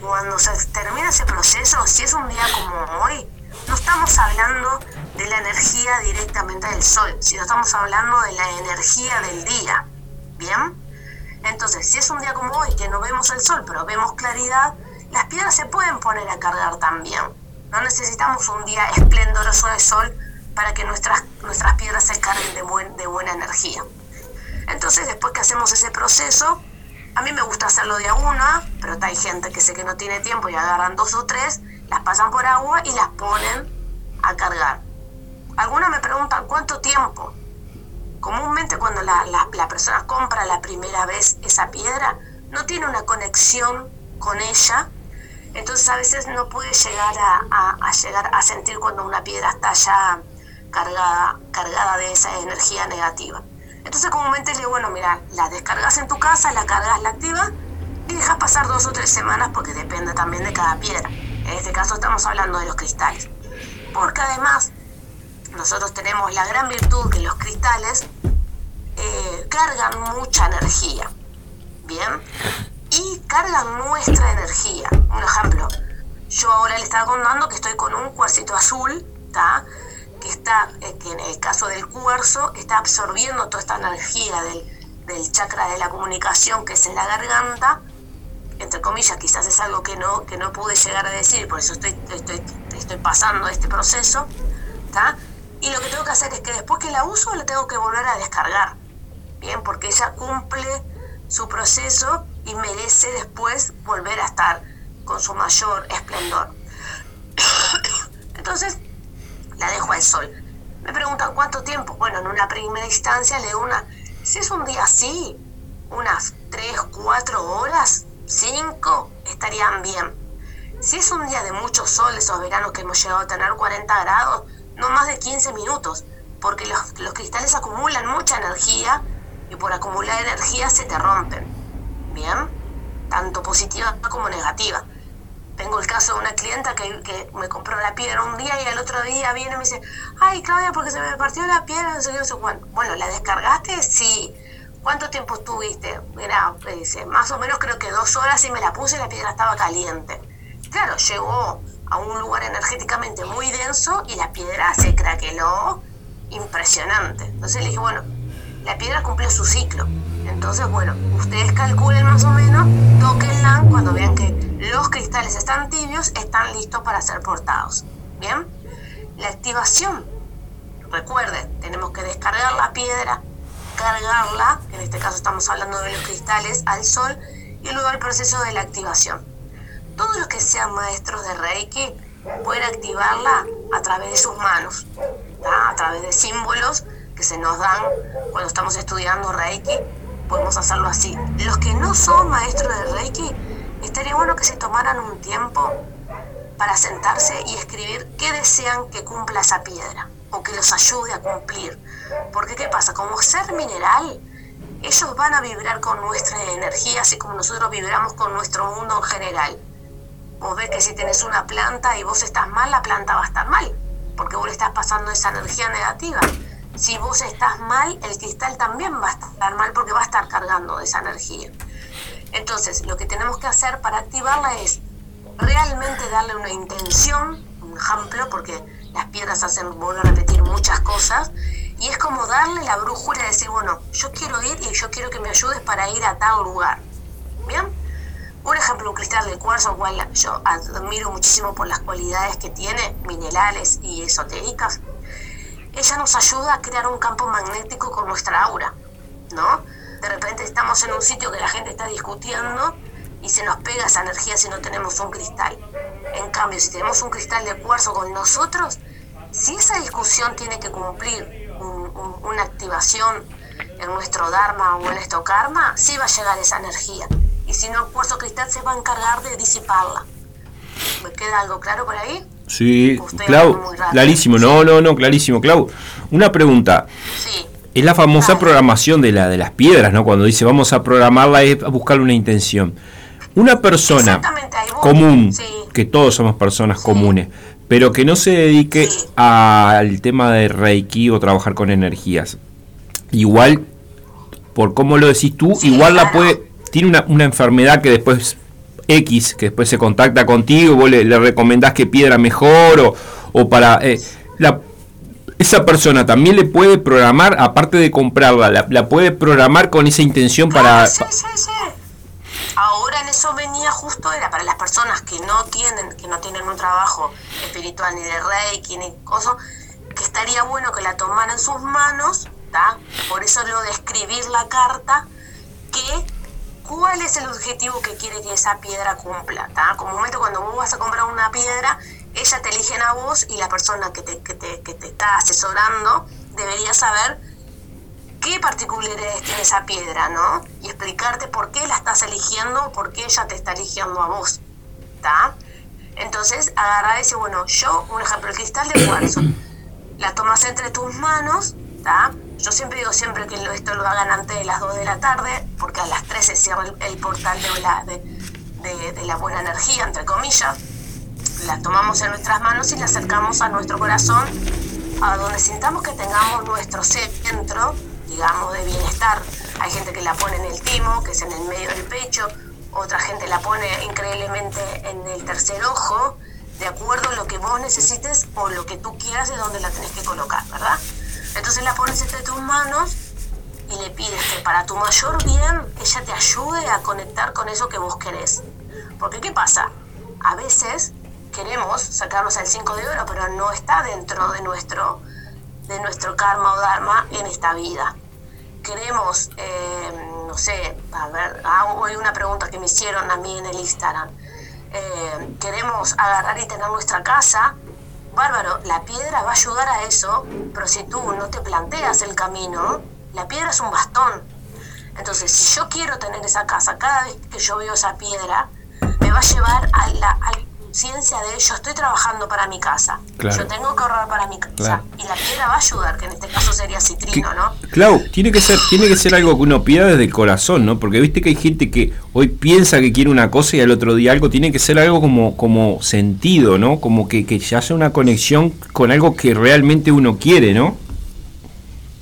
cuando se termina ese proceso, si es un día como hoy, no estamos hablando de la energía directamente del sol, sino estamos hablando de la energía del día. ¿Bien? Entonces, si es un día como hoy que no vemos el sol, pero vemos claridad, las piedras se pueden poner a cargar también. No necesitamos un día esplendoroso de sol para que nuestras, nuestras piedras se carguen de, de buena energía. Entonces, después que hacemos ese proceso, a mí me gusta hacerlo de a una, pero hay gente que sé que no tiene tiempo y agarran dos o tres, las pasan por agua y las ponen a cargar. Algunas me preguntan cuánto tiempo. Comúnmente cuando la, la, persona compra la primera vez esa piedra, no tiene una conexión con ella entonces a veces no puede llegar a, llegar a sentir cuando una piedra está ya cargada, cargada de esa energía negativa. Entonces comúnmente le digo, bueno, mira, la descargas en tu casa, la cargas, la activas y dejas pasar dos o tres semanas porque depende también de cada piedra. En este caso estamos hablando de los cristales. Porque además nosotros tenemos la gran virtud que los cristales eh, cargan mucha energía. ¿Bien? Y cargan nuestra energía. Un ejemplo, yo ahora le estaba contando que estoy con un cuarcito azul, ¿está? Que está, eh, que en el caso del cuarzo, está absorbiendo toda esta energía del, del chakra de la comunicación que es en la garganta, entre comillas, quizás es algo que no, que no pude llegar a decir, por eso estoy, estoy, estoy pasando este proceso, ¿está? Y lo que tengo que hacer es que después que la uso, la tengo que volver a descargar, ¿bien? Porque ella cumple su proceso y merece después volver a estar con su mayor esplendor. Entonces, la dejo al sol. Me preguntan cuánto tiempo. Bueno, en una primera instancia le una, si es un día así, unas 3, 4 horas, 5, estarían bien. Si es un día de mucho sol, esos veranos que hemos llegado a tener 40 grados, no más de 15 minutos, porque los, los cristales acumulan mucha energía y por acumular energía se te rompen. ¿Bien? Tanto positiva como negativa. Tengo el caso de una clienta que, que, me compró la piedra un día y al otro día viene y me dice, ay Claudia, porque se me partió la piedra, no sé qué, no sé cuánto. Bueno, ¿la descargaste? Sí. ¿Cuánto tiempo estuviste? Mira, dice, más o menos creo que dos horas y me la puse y la piedra estaba caliente. Claro, llegó a un lugar energéticamente muy denso y la piedra se craqueló impresionante. Entonces le dije, bueno, la piedra cumplió su ciclo. Entonces, bueno, ustedes calculen más o menos, toquenla cuando vean que los cristales están tibios, están listos para ser portados. ¿Bien? La activación. Recuerden, tenemos que descargar la piedra, cargarla, en este caso estamos hablando de los cristales, al sol, y luego el proceso de la activación. Todos los que sean maestros de Reiki pueden activarla a través de sus manos, a través de símbolos que se nos dan cuando estamos estudiando Reiki, podemos hacerlo así. Los que no son maestros de Reiki, estaría bueno que se tomaran un tiempo para sentarse y escribir qué desean que cumpla esa piedra o que los ayude a cumplir. Porque ¿qué pasa? Como ser mineral, ellos van a vibrar con nuestra energía, así como nosotros vibramos con nuestro mundo en general. Vos ves que si tenés una planta y vos estás mal, la planta va a estar mal, porque vos le estás pasando esa energía negativa. Si vos estás mal, el cristal también va a estar mal porque va a estar cargando esa energía. Entonces, lo que tenemos que hacer para activarla es realmente darle una intención, un ejemplo, porque las piedras hacen, vuelvo a repetir, muchas cosas, y es como darle la brújula y decir, bueno, yo quiero ir y yo quiero que me ayudes para ir a tal lugar. ¿Bien? Un ejemplo, un cristal de cuarzo, cual yo admiro muchísimo por las cualidades que tiene, minerales y esotéricas, ella nos ayuda a crear un campo magnético con nuestra aura, ¿no? De repente estamos en un sitio que la gente está discutiendo y se nos pega esa energía si no tenemos un cristal. En cambio, si tenemos un cristal de cuarzo con nosotros, si esa discusión tiene que cumplir una activación en nuestro Dharma o en nuestro Karma, sí va a llegar esa energía. Y si no, el cuarzo cristal se va a encargar de disiparla. ¿Me queda algo claro por ahí? Sí, Clau, clarísimo, no, no, no, clarísimo, Clau. Una pregunta. Sí. Es la famosa programación de, la, de las piedras, ¿no? Cuando dice vamos a programarla es a buscarle una intención. Una persona común, que todos somos personas comunes, pero que no se dedique al tema de Reiki o trabajar con energías. Igual, por cómo lo decís tú, igual la puede, tiene una, una enfermedad que después X, que después se contacta contigo, vos le, recomendás que piedra mejor o, o para... Eh, la, esa persona también le puede programar, aparte de comprarla, la, puede programar con esa intención para... Sí, sí, sí. Ahora en eso venía justo, era para las personas que no tienen, que no tienen un trabajo espiritual ni de reiki ni cosas, que estaría bueno que la tomaran en sus manos, ¿tá? por eso lo de escribir la carta, que cuál es el objetivo que quiere que esa piedra cumpla. ¿tá? Comúnmente cuando vos vas a comprar una piedra, ella te eligen a vos y la persona que te, que te, que te está asesorando debería saber qué particularidades tiene esa piedra, ¿no? Y explicarte por qué la estás eligiendo, por qué ella te está eligiendo a vos. ¿Está? Entonces, agarrar y decir, bueno, yo, un ejemplo, el cristal de cuarzo, la tomas entre tus manos, ¿está? Yo siempre digo siempre que esto lo hagan antes de las 2 de la tarde, porque a las 3 se cierra el, portal de la, de, la buena energía, entre comillas. La tomamos en nuestras manos y la acercamos a nuestro corazón, a donde sintamos que tengamos nuestro centro, digamos, de bienestar. Hay gente que la pone en el timo, que es en el medio del pecho, otra gente la pone increíblemente en el tercer ojo, de acuerdo a lo que vos necesites o lo que tú quieras de dónde la tenés que colocar, ¿verdad? Entonces la pones entre tus manos y le pides que para tu mayor bien ella te ayude a conectar con eso que vos querés. Porque ¿qué pasa? A veces queremos sacarnos el 5 de oro, pero no está dentro de nuestro, de nuestro karma o dharma en esta vida. Queremos, eh, no sé, a ver, hago una pregunta que me hicieron a mí en el Instagram. Eh, queremos agarrar y tener nuestra casa, bárbaro, la piedra va a ayudar a eso, pero si tú no te planteas el camino, la piedra es un bastón. Entonces, si yo quiero tener esa casa, cada vez que yo veo esa piedra, me va a llevar a la, conciencia de yo estoy trabajando para mi casa. Yo tengo que ahorrar para mi casa. Y la piedra va a ayudar, que en este caso sería citrino, ¿no? Clau, tiene que ser, tiene que ser algo que uno pida desde el corazón, ¿no? Porque viste que hay gente que hoy piensa que quiere una cosa y al otro día algo, tiene que ser algo como, como sentido, ¿no? Como que, que ya haya una conexión con algo que realmente uno quiere, ¿no?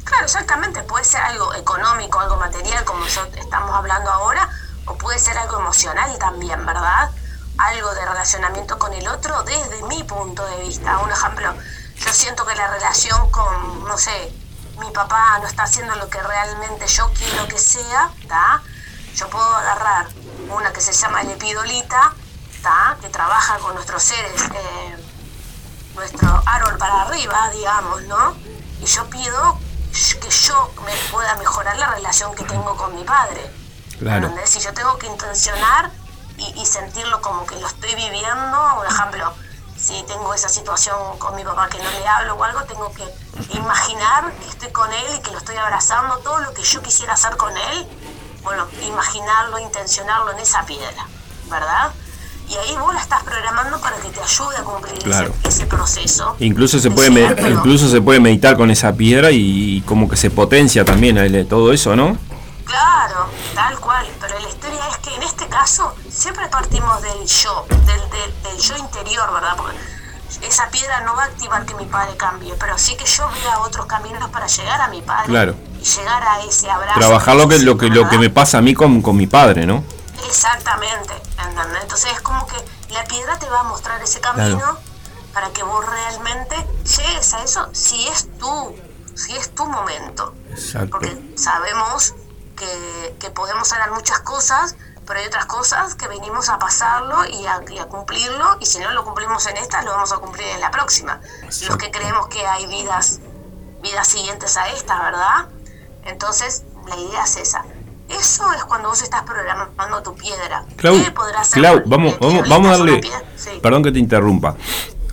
Claro, exactamente. Puede ser algo económico, algo material, como estamos hablando ahora, o puede ser algo emocional también, ¿verdad? Algo de relacionamiento con el otro desde mi punto de vista. Un ejemplo, yo siento que la relación con, no sé, mi papá no está haciendo lo que realmente yo quiero que sea, ¿está? Yo puedo agarrar una que se llama lepidolita, ¿está? Que trabaja con nuestros seres, eh, nuestro árbol para arriba, digamos, ¿no? Y yo pido que yo me pueda mejorar la relación que tengo con mi padre. Claro. Si yo tengo que intencionar y, sentirlo como que lo estoy viviendo. Un ejemplo, si tengo esa situación con mi papá que no le hablo o algo, tengo que imaginar que estoy con él y que lo estoy abrazando, todo lo que yo quisiera hacer con él, bueno, imaginarlo, intencionarlo en esa piedra, ¿verdad? Y ahí vos la estás programando para que te ayude a cumplir ese, proceso. Incluso se, puede incluso se puede meditar con esa piedra y, como que se potencia también todo eso, ¿no? Claro, tal cual, pero la historia es que en este caso siempre partimos del yo, del, yo interior, ¿verdad? Porque esa piedra no va a activar que mi padre cambie, pero sí que yo vea otros caminos para llegar a mi padre claro. y llegar a ese abrazo. Trabajar lo que, lo que, lo que me pasa a mí con, con mi padre, ¿no? Exactamente, ¿entendés? Entonces es como que la piedra te va a mostrar ese camino para que vos realmente llegues a eso si es tú, si es tu momento. Exacto. Porque sabemos que, podemos hacer muchas cosas, pero hay otras cosas que venimos a pasarlo y a, cumplirlo, y si no lo cumplimos en esta, lo vamos a cumplir en la próxima. Los que creemos que hay vidas, vidas siguientes a esta, ¿verdad? Entonces, la idea es esa. Eso es cuando vos estás programando tu piedra. Clau, Clau vamos, vamos, vamos a darle... Perdón que te interrumpa.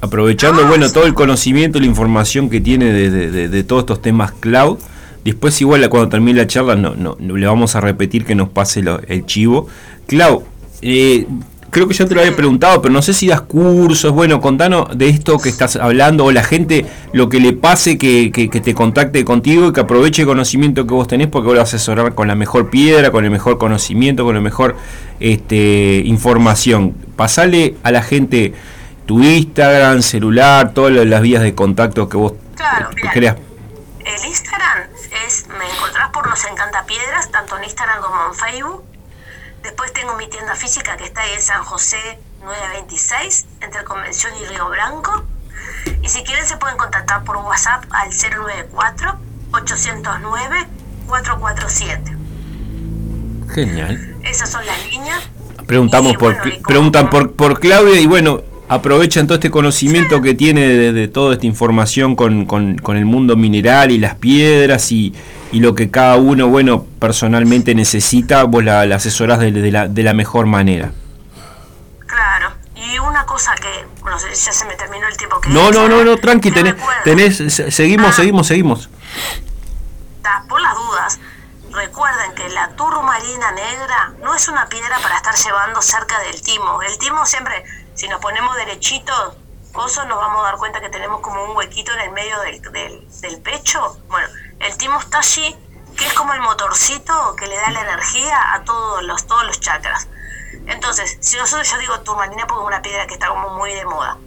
Aprovechando, bueno, todo el conocimiento y la información que tiene de, de todos estos temas cloud, Después igual cuando termine la charla no, no, le vamos a repetir que nos pase el chivo. Clau, eh, creo que ya te lo había preguntado, pero no sé si das cursos. Bueno, contanos de esto que estás hablando o la gente lo que le pase que, te contacte contigo y que aproveche el conocimiento que vos tenés porque vos lo vas a asesorar con la mejor piedra, con el mejor conocimiento, con la mejor este, información. Pasale a la gente tu Instagram, celular, todas las vías de contacto que vos creas. El Instagram me encontrás por Nos Encanta Piedras, tanto en Instagram como en Facebook. Después tengo mi tienda física que está ahí en San José 926, entre Convención y Río Blanco. Y si quieren se pueden contactar por WhatsApp al 094 809 447. Genial. Esas son las líneas. Preguntamos por, preguntan por, por Claudia y bueno, aprovechan todo este conocimiento que tiene de, toda esta información con, con, el mundo mineral y las piedras y, y, lo que cada uno, bueno, personalmente necesita, vos la, la asesorás de, la, de la mejor manera. Claro, y una cosa que, no sé, ya se me terminó el tiempo que... No, no, no, no, tranqui, tenés, tenés, seguimos, ah. seguimos, seguimos. Por las dudas, recuerden que la turmalina negra no es una piedra para estar llevando cerca del timo. El timo siempre si nos ponemos derechitos, nos vamos a dar cuenta que tenemos como un huequito en el medio del, del, pecho. Bueno, el timo está allí, que es como el motorcito que le da la energía a todos los, todos los chakras. Entonces, si nosotros yo digo turmalina porque es una piedra que está como muy de moda,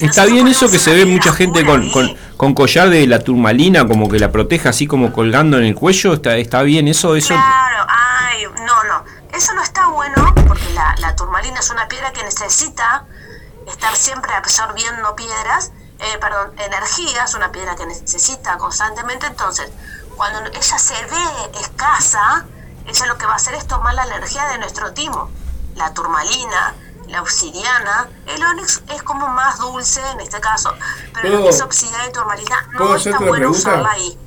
Está bien eso que se ve mucha gente con, con, con, collar de la turmalina, como que la proteja así como colgando en el cuello. ¿Está, está bien eso? eso? Claro, ay, no, no. Eso no está bueno porque la, la turmalina es una piedra que necesita estar siempre absorbiendo piedras, eh, perdón, energía, es una piedra que necesita constantemente. Entonces, cuando ella se ve escasa, ella lo que va a hacer es tomar la energía de nuestro timo. La turmalina, la obsidiana. El onix es como más dulce en este caso, pero lo que es obsidiana y turmalina no está bueno usarla ahí.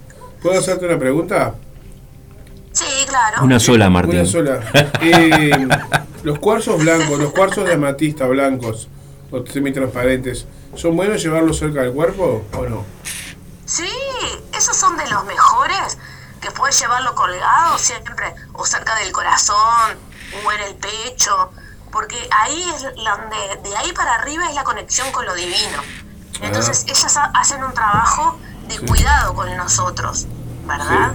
¿Puedo hacerte una pregunta? Sí, claro. Una sola, Martín. Una sola. Eh, los cuarzos blancos, los cuarzos de amatista blancos o semitransparentes, ¿son buenos llevarlos cerca del cuerpo o no? Sí, esos son de los mejores que puedes llevarlo colgado siempre o cerca del corazón o en el pecho porque ahí es donde, de ahí para arriba es la conexión con lo divino. Entonces Ah. ellas ha- hacen un trabajo de cuidado con nosotros, ¿verdad?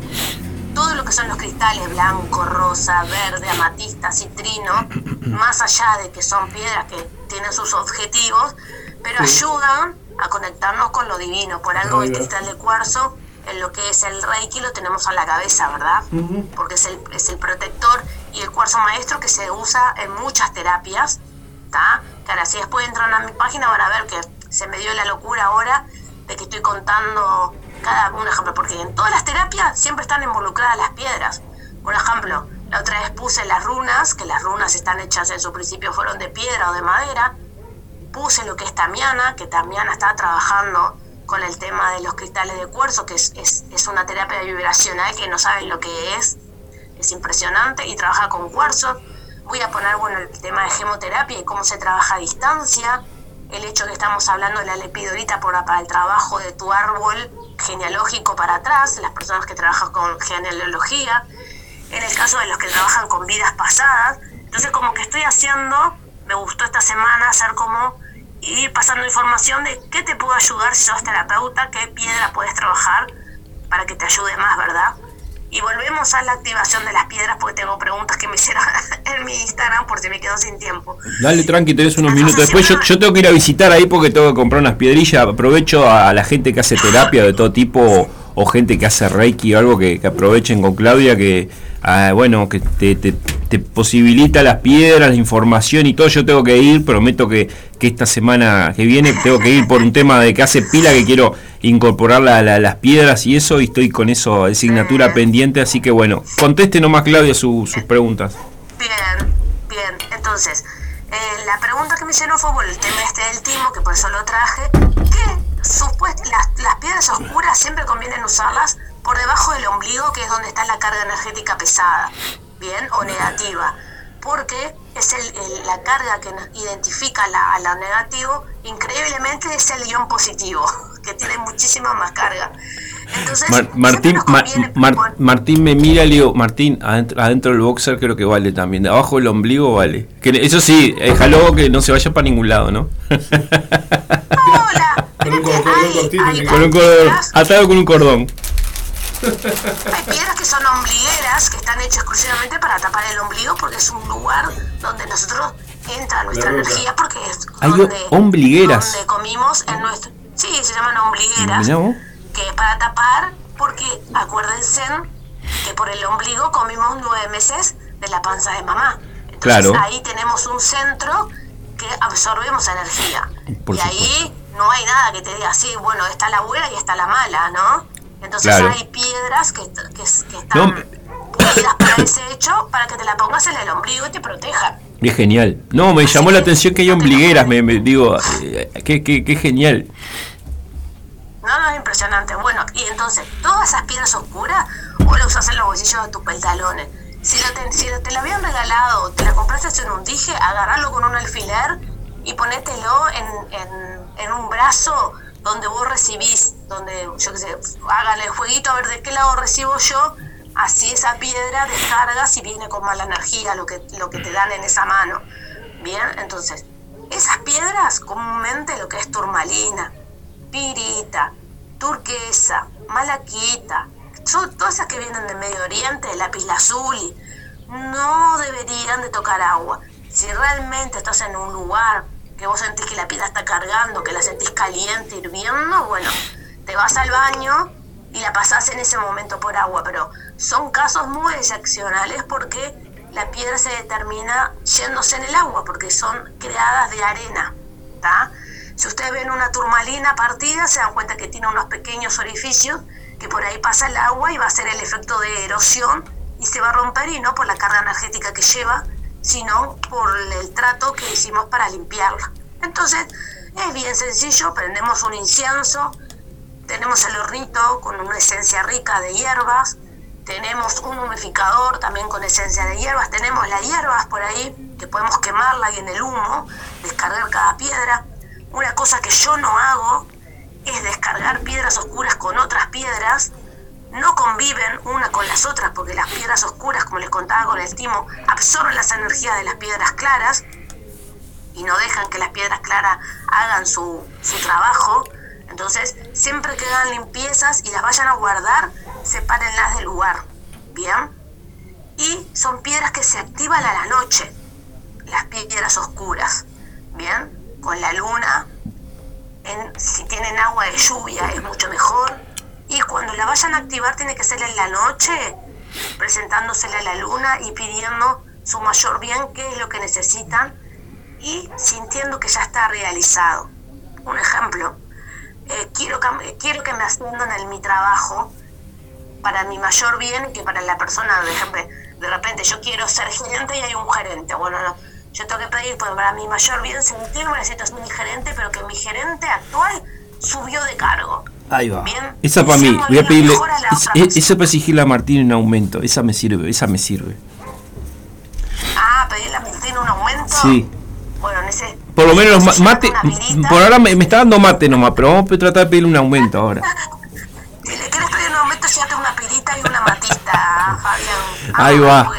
Todo lo que son los cristales blanco, rosa, verde, amatista, citrino, más allá de que son piedras que tienen sus objetivos, pero Sí. ayudan a conectarnos con lo divino. Por algo el cristal de cuarzo, en lo que es el reiki, lo tenemos a la cabeza, ¿verdad? porque es el, es el protector y el cuarzo maestro que se usa en muchas terapias, ahora si después entran a mi página van a ver que se me dio la locura ahora de que estoy contando cada un ejemplo, porque en todas las terapias siempre están involucradas las piedras. Por ejemplo, la otra vez puse las runas, que las runas están hechas en su principio fueron de piedra o de madera, puse lo que es Tamiana, que Tamiana está trabajando con el tema de los cristales de cuarzo, que es, es, es una terapia vibracional que no saben lo que es, es impresionante, y trabaja con cuarzo. Voy a poner bueno el tema de gemoterapia y cómo se trabaja a distancia, el hecho que estamos hablando de la lepidolita por, para el trabajo de tu árbol genealógico para atrás, las personas que trabajan con genealogía, en el caso de los que trabajan con vidas pasadas. Entonces como que estoy haciendo, me gustó esta semana hacer como ir pasando información de qué te puedo ayudar si sos terapeuta, qué piedra puedes trabajar para que te ayude más, ¿verdad? Y volvemos a la activación de las piedras porque tengo preguntas que me hicieron en mi Instagram por si me quedo sin tiempo. Dale tranqui, tenés unos minutos. Después yo, yo tengo que ir a visitar ahí porque tengo que comprar unas piedrillas. Aprovecho a la gente que hace terapia de todo tipo o, o gente que hace reiki o algo que, que aprovechen con Claudia que ah, bueno que te, te- posibilita las piedras, la información y todo. Yo tengo que ir, prometo que, que esta semana que viene tengo que ir por un tema de que hace pila que quiero incorporar la- la- las piedras y eso y estoy con eso de asignatura pendiente. Así que bueno, conteste nomás Claudia su- sus preguntas. Bien, bien. Entonces, eh, la pregunta que me hicieron fue por el tema este del timo, que por eso lo traje, que supuest- las, las piedras oscuras siempre convienen usarlas por debajo del ombligo, que es donde está la carga energética pesada, bien, o negativa, porque es el, el- la carga que nos identifica la- a lo negativo, increíblemente es el ion positivo, que tiene muchísima más carga. Entonces, Mar- Martín, Mar- Mar- Martín me mira y le digo, Martín, adentro, adentro del boxer creo que vale también. De abajo del ombligo vale. Que eso sí, déjalo que no se vaya para ningún lado, ¿no? Con un cordón cortito. tiene Con un cordón, atado con un cordón. Hay piedras que son ombligueras, que están hechas exclusivamente para tapar el ombligo, porque es un lugar donde nosotros entra nuestra energía, porque es Hay donde, ombligueras. donde comimos en nuestro... Sí, se llaman ombligueras, que es para tapar, porque acuérdense que por el ombligo comimos nueve meses de la panza de mamá. Entonces Claro. ahí tenemos un centro que absorbemos energía. Por y ahí no hay nada que te diga así, bueno, está la buena y está la mala, ¿no? Entonces Claro. hay piedras que, que, que están No, para ese hecho para que te la pongas en el ombligo y te proteja. es genial. No, me llamó la atención que hay ombligueras, me, me- digo, eh, qué, qué, qué genial. No, no, es impresionante. Bueno, y entonces, todas esas piedras oscuras, o las usas en los bolsillos de tus pantalones. Si, lo te, si te la habían regalado, te la compraste en un dije, agarrarlo con un alfiler y ponételo en, en, en un brazo donde vos recibís, donde, yo qué sé, hagan el jueguito a ver de qué lado recibo yo, así esa piedra descarga si viene con mala energía, lo que, lo que te dan en esa mano. Bien, entonces, esas piedras comúnmente lo que es turmalina, pirita, turquesa, malaquita, son todas esas que vienen del Medio Oriente, lápiz lazuli, no deberían de tocar agua. Si realmente estás en un lugar que vos sentís que la piedra está cargando, que la sentís caliente, hirviendo, bueno, te vas al baño y la pasás en ese momento por agua, pero son casos muy excepcionales porque la piedra se determina yéndose en el agua, porque son creadas de arena. Si ustedes ven una turmalina partida, se dan cuenta que tiene unos pequeños orificios que por ahí pasa el agua y va a ser el efecto de erosión y se va a romper y no por la carga energética que lleva, sino por el trato que hicimos para limpiarla. Entonces, es bien sencillo, prendemos un incienso, tenemos el hornito con una esencia rica de hierbas, tenemos un humificador también con esencia de hierbas, tenemos las hierbas por ahí que podemos quemarla y en el humo descargar cada piedra. Una cosa que yo no hago es descargar piedras oscuras con otras piedras no conviven una con las otras porque las piedras oscuras, como les contaba con el timo, absorben las energías de las piedras claras y no dejan que las piedras claras hagan su, su trabajo. Entonces, siempre que hagan limpiezas y las vayan a guardar, sepárenlas del lugar. ¿Bien? Y son piedras que se activan a la noche, las piedras oscuras. ¿Bien? Con la luna, si tienen agua de lluvia es mucho mejor y cuando la vayan a activar tiene que ser en la noche, presentándosela a la luna y pidiendo su mayor bien, qué es lo que necesitan y sintiendo que ya está realizado. Un ejemplo, eh, quiero, quiero que me asciendan en mi trabajo para mi mayor bien que para la persona, de, ejemplo, de repente yo quiero ser gerente y hay un gerente. Bueno, no, yo tengo que pedir pues, para mi mayor bien sentirme necesito ser mi gerente, pero que mi gerente actual subió de cargo. Ahí va. esa para mí, voy a pedirle. esa para exigirle a Martín un aumento. Esa me sirve, esa me sirve. Ah, pedirle a Martín un aumento. Sí. Bueno, en ese. Por lo menos mate. Por ahora me, está dando mate nomás, pero vamos a tratar de pedirle un aumento ahora. si le quieres pedir un aumento, te una pirita y una matista, Fabián. Ahí va.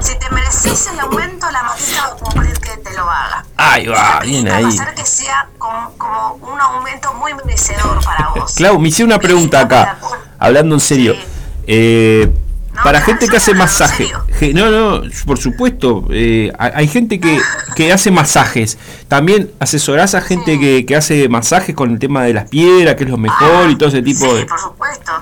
Si te mereces el aumento, la matista va a cumplir que te lo haga. Ahí va, bien ahí. Va a hacer que sea como, como un aumento muy merecedor para vos. Clau, me hice una pregunta acá, hablando en serio. Eh, para gente que hace masaje, no, no, por supuesto, eh, hay gente que, que, hace masajes. También asesorás a gente que, que, hace masajes con el tema de las piedras, que es lo mejor y todo ese tipo sí, de. por supuesto.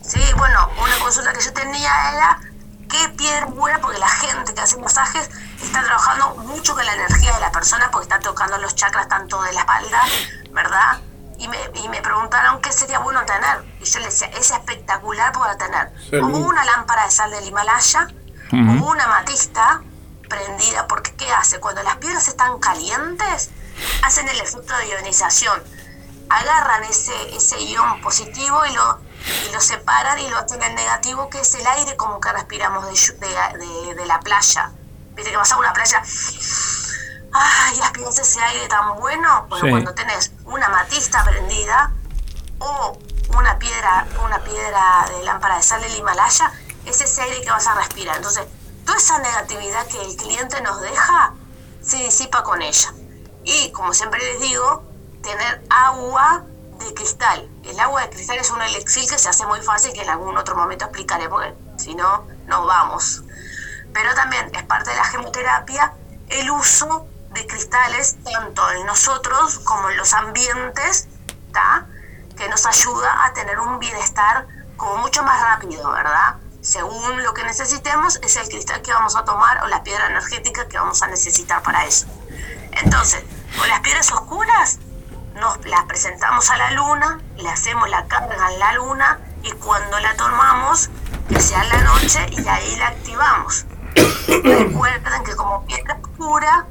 Sí, bueno, una consulta que yo tenía era qué piedra buena, porque la gente que hace masajes está trabajando mucho con la energía de la persona, porque está tocando los chakras tanto de la espalda, ¿verdad? Y me, y me preguntaron qué sería bueno tener. Y yo les decía, es espectacular poder tener o una lámpara de sal del Himalaya o una matista prendida, porque ¿qué hace? Cuando las piedras están calientes, hacen el efecto de ionización. Agarran ese, ese ion positivo y lo y lo separan y lo hacen en negativo, que es el aire como que respiramos de, de, la playa. Viste que vas a una playa, ay, aspiras ese aire tan bueno. Bueno, cuando tenés una matista prendida o una piedra, una piedra de lámpara de sal del Himalaya, es ese aire que vas a respirar. Entonces, toda esa negatividad que el cliente nos deja se disipa con ella. Y como siempre les digo, tener agua de cristal. El agua de cristal es un elixir que se hace muy fácil, que en algún otro momento explicaré, porque si no, nos vamos. Pero también es parte de la gemoterapia el uso de cristales, tanto en nosotros como en los ambientes, que nos ayuda a tener un bienestar como mucho más rápido, ¿verdad? Según lo que necesitemos, es el cristal que vamos a tomar o la piedra energética que vamos a necesitar para eso. Entonces, con las piedras oscuras, nos la presentamos a la luna, le hacemos la carga en la luna y cuando la tomamos, que sea en la noche y ahí la activamos. Recuerden que como piedra oscura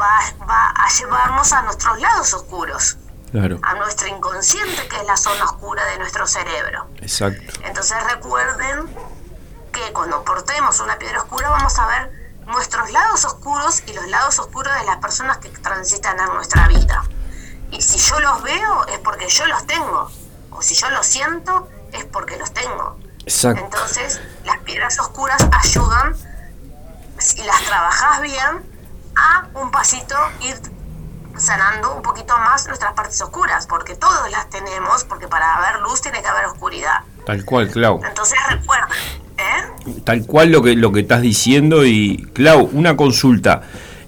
va, va a llevarnos a nuestros lados oscuros. A nuestro inconsciente, que es la zona oscura de nuestro cerebro. Exacto. Entonces recuerden que cuando portemos una piedra oscura vamos a ver nuestros lados oscuros y los lados oscuros de las personas que transitan en nuestra vida. Porque yo los tengo. O si yo los siento es porque los tengo. Exacto. Entonces, las piedras oscuras ayudan, si las trabajas bien, a un pasito ir sanando un poquito más nuestras partes oscuras, porque todos las tenemos, porque para haber luz tiene que haber oscuridad. Tal cual, Clau. Entonces recuerden, ¿eh? Tal cual lo que, lo que estás diciendo y, Clau, una consulta.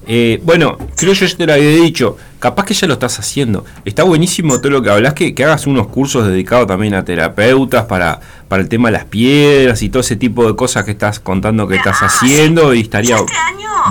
Eh, bueno, creo yo te lo había dicho, capaz que ya lo estás haciendo. Está buenísimo todo lo que hablas, que, que hagas unos cursos dedicados también a terapeutas para, para el tema de las piedras y todo ese tipo de cosas que estás contando que estás haciendo y estaría Este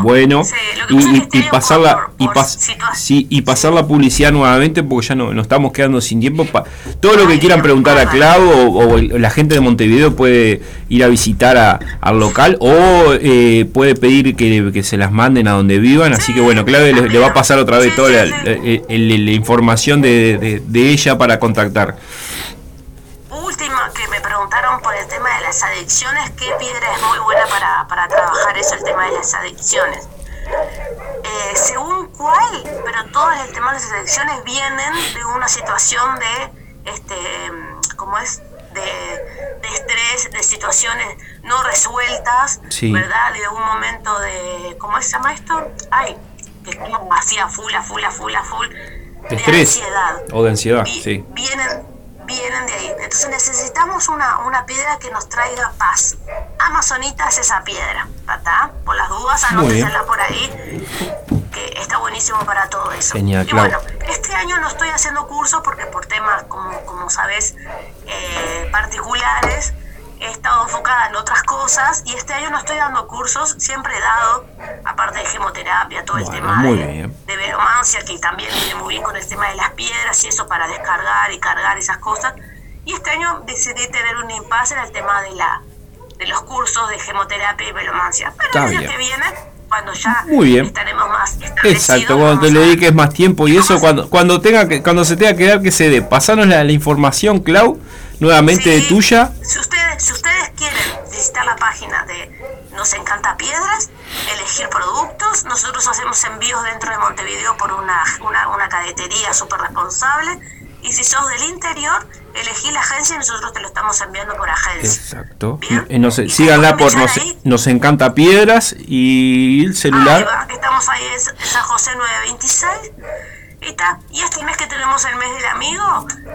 bueno. y, y, pasar la y, pas- sí, y pasar la publicidad nuevamente porque ya no nos estamos quedando sin tiempo pa- todo lo que quieran preguntar a Clau o, o el- la gente de Montevideo puede ir a visitar a- al local o eh, puede pedir que, que se las manden a donde vivan. Así que bueno Clau le, le va a pasar otra vez toda la, la- la- la información de, de- de ella para contactar Última que me preguntaron por el tema de las adicciones, ¿qué piedra es muy buena para, para trabajar eso, el tema de las adicciones? Eh, según cuál, pero todos el tema de las adicciones vienen de una situación de, este, ¿cómo es? De, de estrés, de situaciones no resueltas, Sí. ¿verdad? De un momento de, ¿cómo se llama esto? Ay, que estamos así a full, a full, a full, a full. de estrés ansiedad o de ansiedad Vi- sí vienen vienen de ahí. Entonces necesitamos una, una piedra que nos traiga paz. Amazonita es esa piedra, ¿está? Por las dudas, anótensela por ahí, que está buenísimo para todo eso. Genial, y Clau. bueno, este año no estoy haciendo cursos porque por temas, como, como sabes, eh, particulares, he estado enfocada en otras cosas y este año no estoy dando cursos, siempre he dado, aparte de gemoterapia, todo el tema de, de veromancia, que también viene muy bien con el tema de las piedras y eso para descargar y cargar esas cosas. Y este año decidí tener un impasse en el tema de la de los cursos de gemoterapia y velomancia. Pero el año que viene, cuando ya Muy bien. estaremos más Exacto, cuando te le dediques más tiempo y eso, cuando cuando tenga que cuando se tenga que dar que se dé. Pasanos la, la información, Clau, nuevamente de tuya. si ustedes, si ustedes quieren visitar la página de Nos Encanta Piedras, elegir productos, nosotros hacemos envíos dentro de Montevideo por una, una, una cadetería súper responsable. Y si sos del interior, elegí la agencia y nosotros te lo estamos enviando por agencia. Exacto. Eh, síganla por nos, nos encanta piedras y el Ahí celular. va, estamos ahí en San José 926. Y, este mes que tenemos el mes del amigo,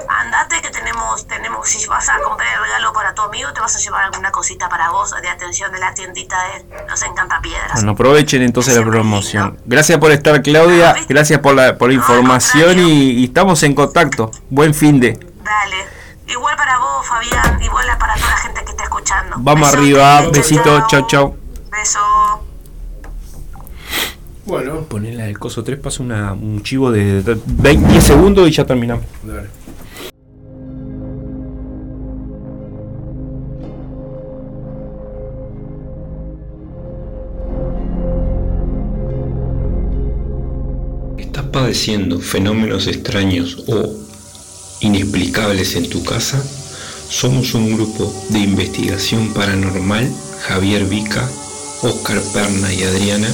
andate que tenemos, tenemos, si vas a comprar el regalo para tu amigo, te vas a llevar alguna cosita para vos de atención de la tiendita de Nos Encanta Piedras. Bueno, aprovechen entonces la promoción. Gracias por estar, Claudia. Gracias por la, por la información y, y estamos en contacto. Buen fin de. Dale. Igual para vos, Fabián, igual para toda la gente que está escuchando. Vamos arriba. Besitos. Chau, chau. Beso. Bueno. Ponela del coso 3, pasa una, un chivo de 20 10 segundos y ya terminamos. Dale. ¿Estás padeciendo fenómenos extraños o inexplicables en tu casa? Somos un grupo de investigación paranormal, Javier Vica, Oscar Perna y Adriana.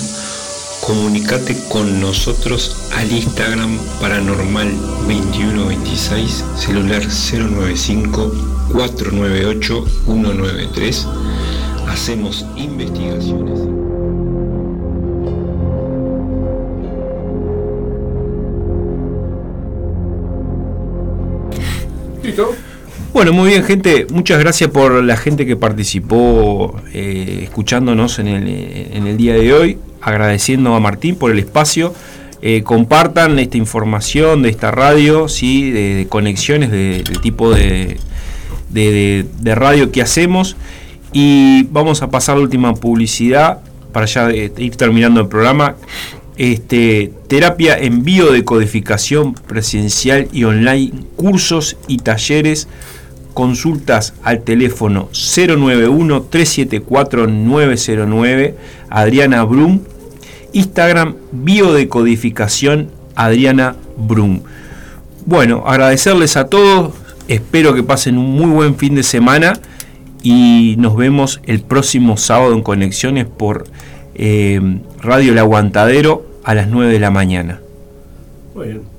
Comunicate con nosotros al Instagram paranormal 2126, celular 095 498 193. Hacemos investigaciones. ¿Listo? Bueno, muy bien, gente. Muchas gracias por la gente que participó eh, escuchándonos en el, en el día de hoy. Agradeciendo a Martín por el espacio. Eh, compartan esta información de esta radio, ¿sí? de, conexiones de- tipo de, de- radio que hacemos. Y vamos a pasar la última publicidad para ya eh, ir terminando el programa. Este, terapia en biodecodificación presencial y online, cursos y talleres, consultas al teléfono 091-374-909, Adriana Brum, Instagram biodecodificación Adriana Brum. Bueno, agradecerles a todos, espero que pasen un muy buen fin de semana y nos vemos el próximo sábado en Conexiones por eh, Radio El Aguantadero a las 9 de la mañana. Muy bien.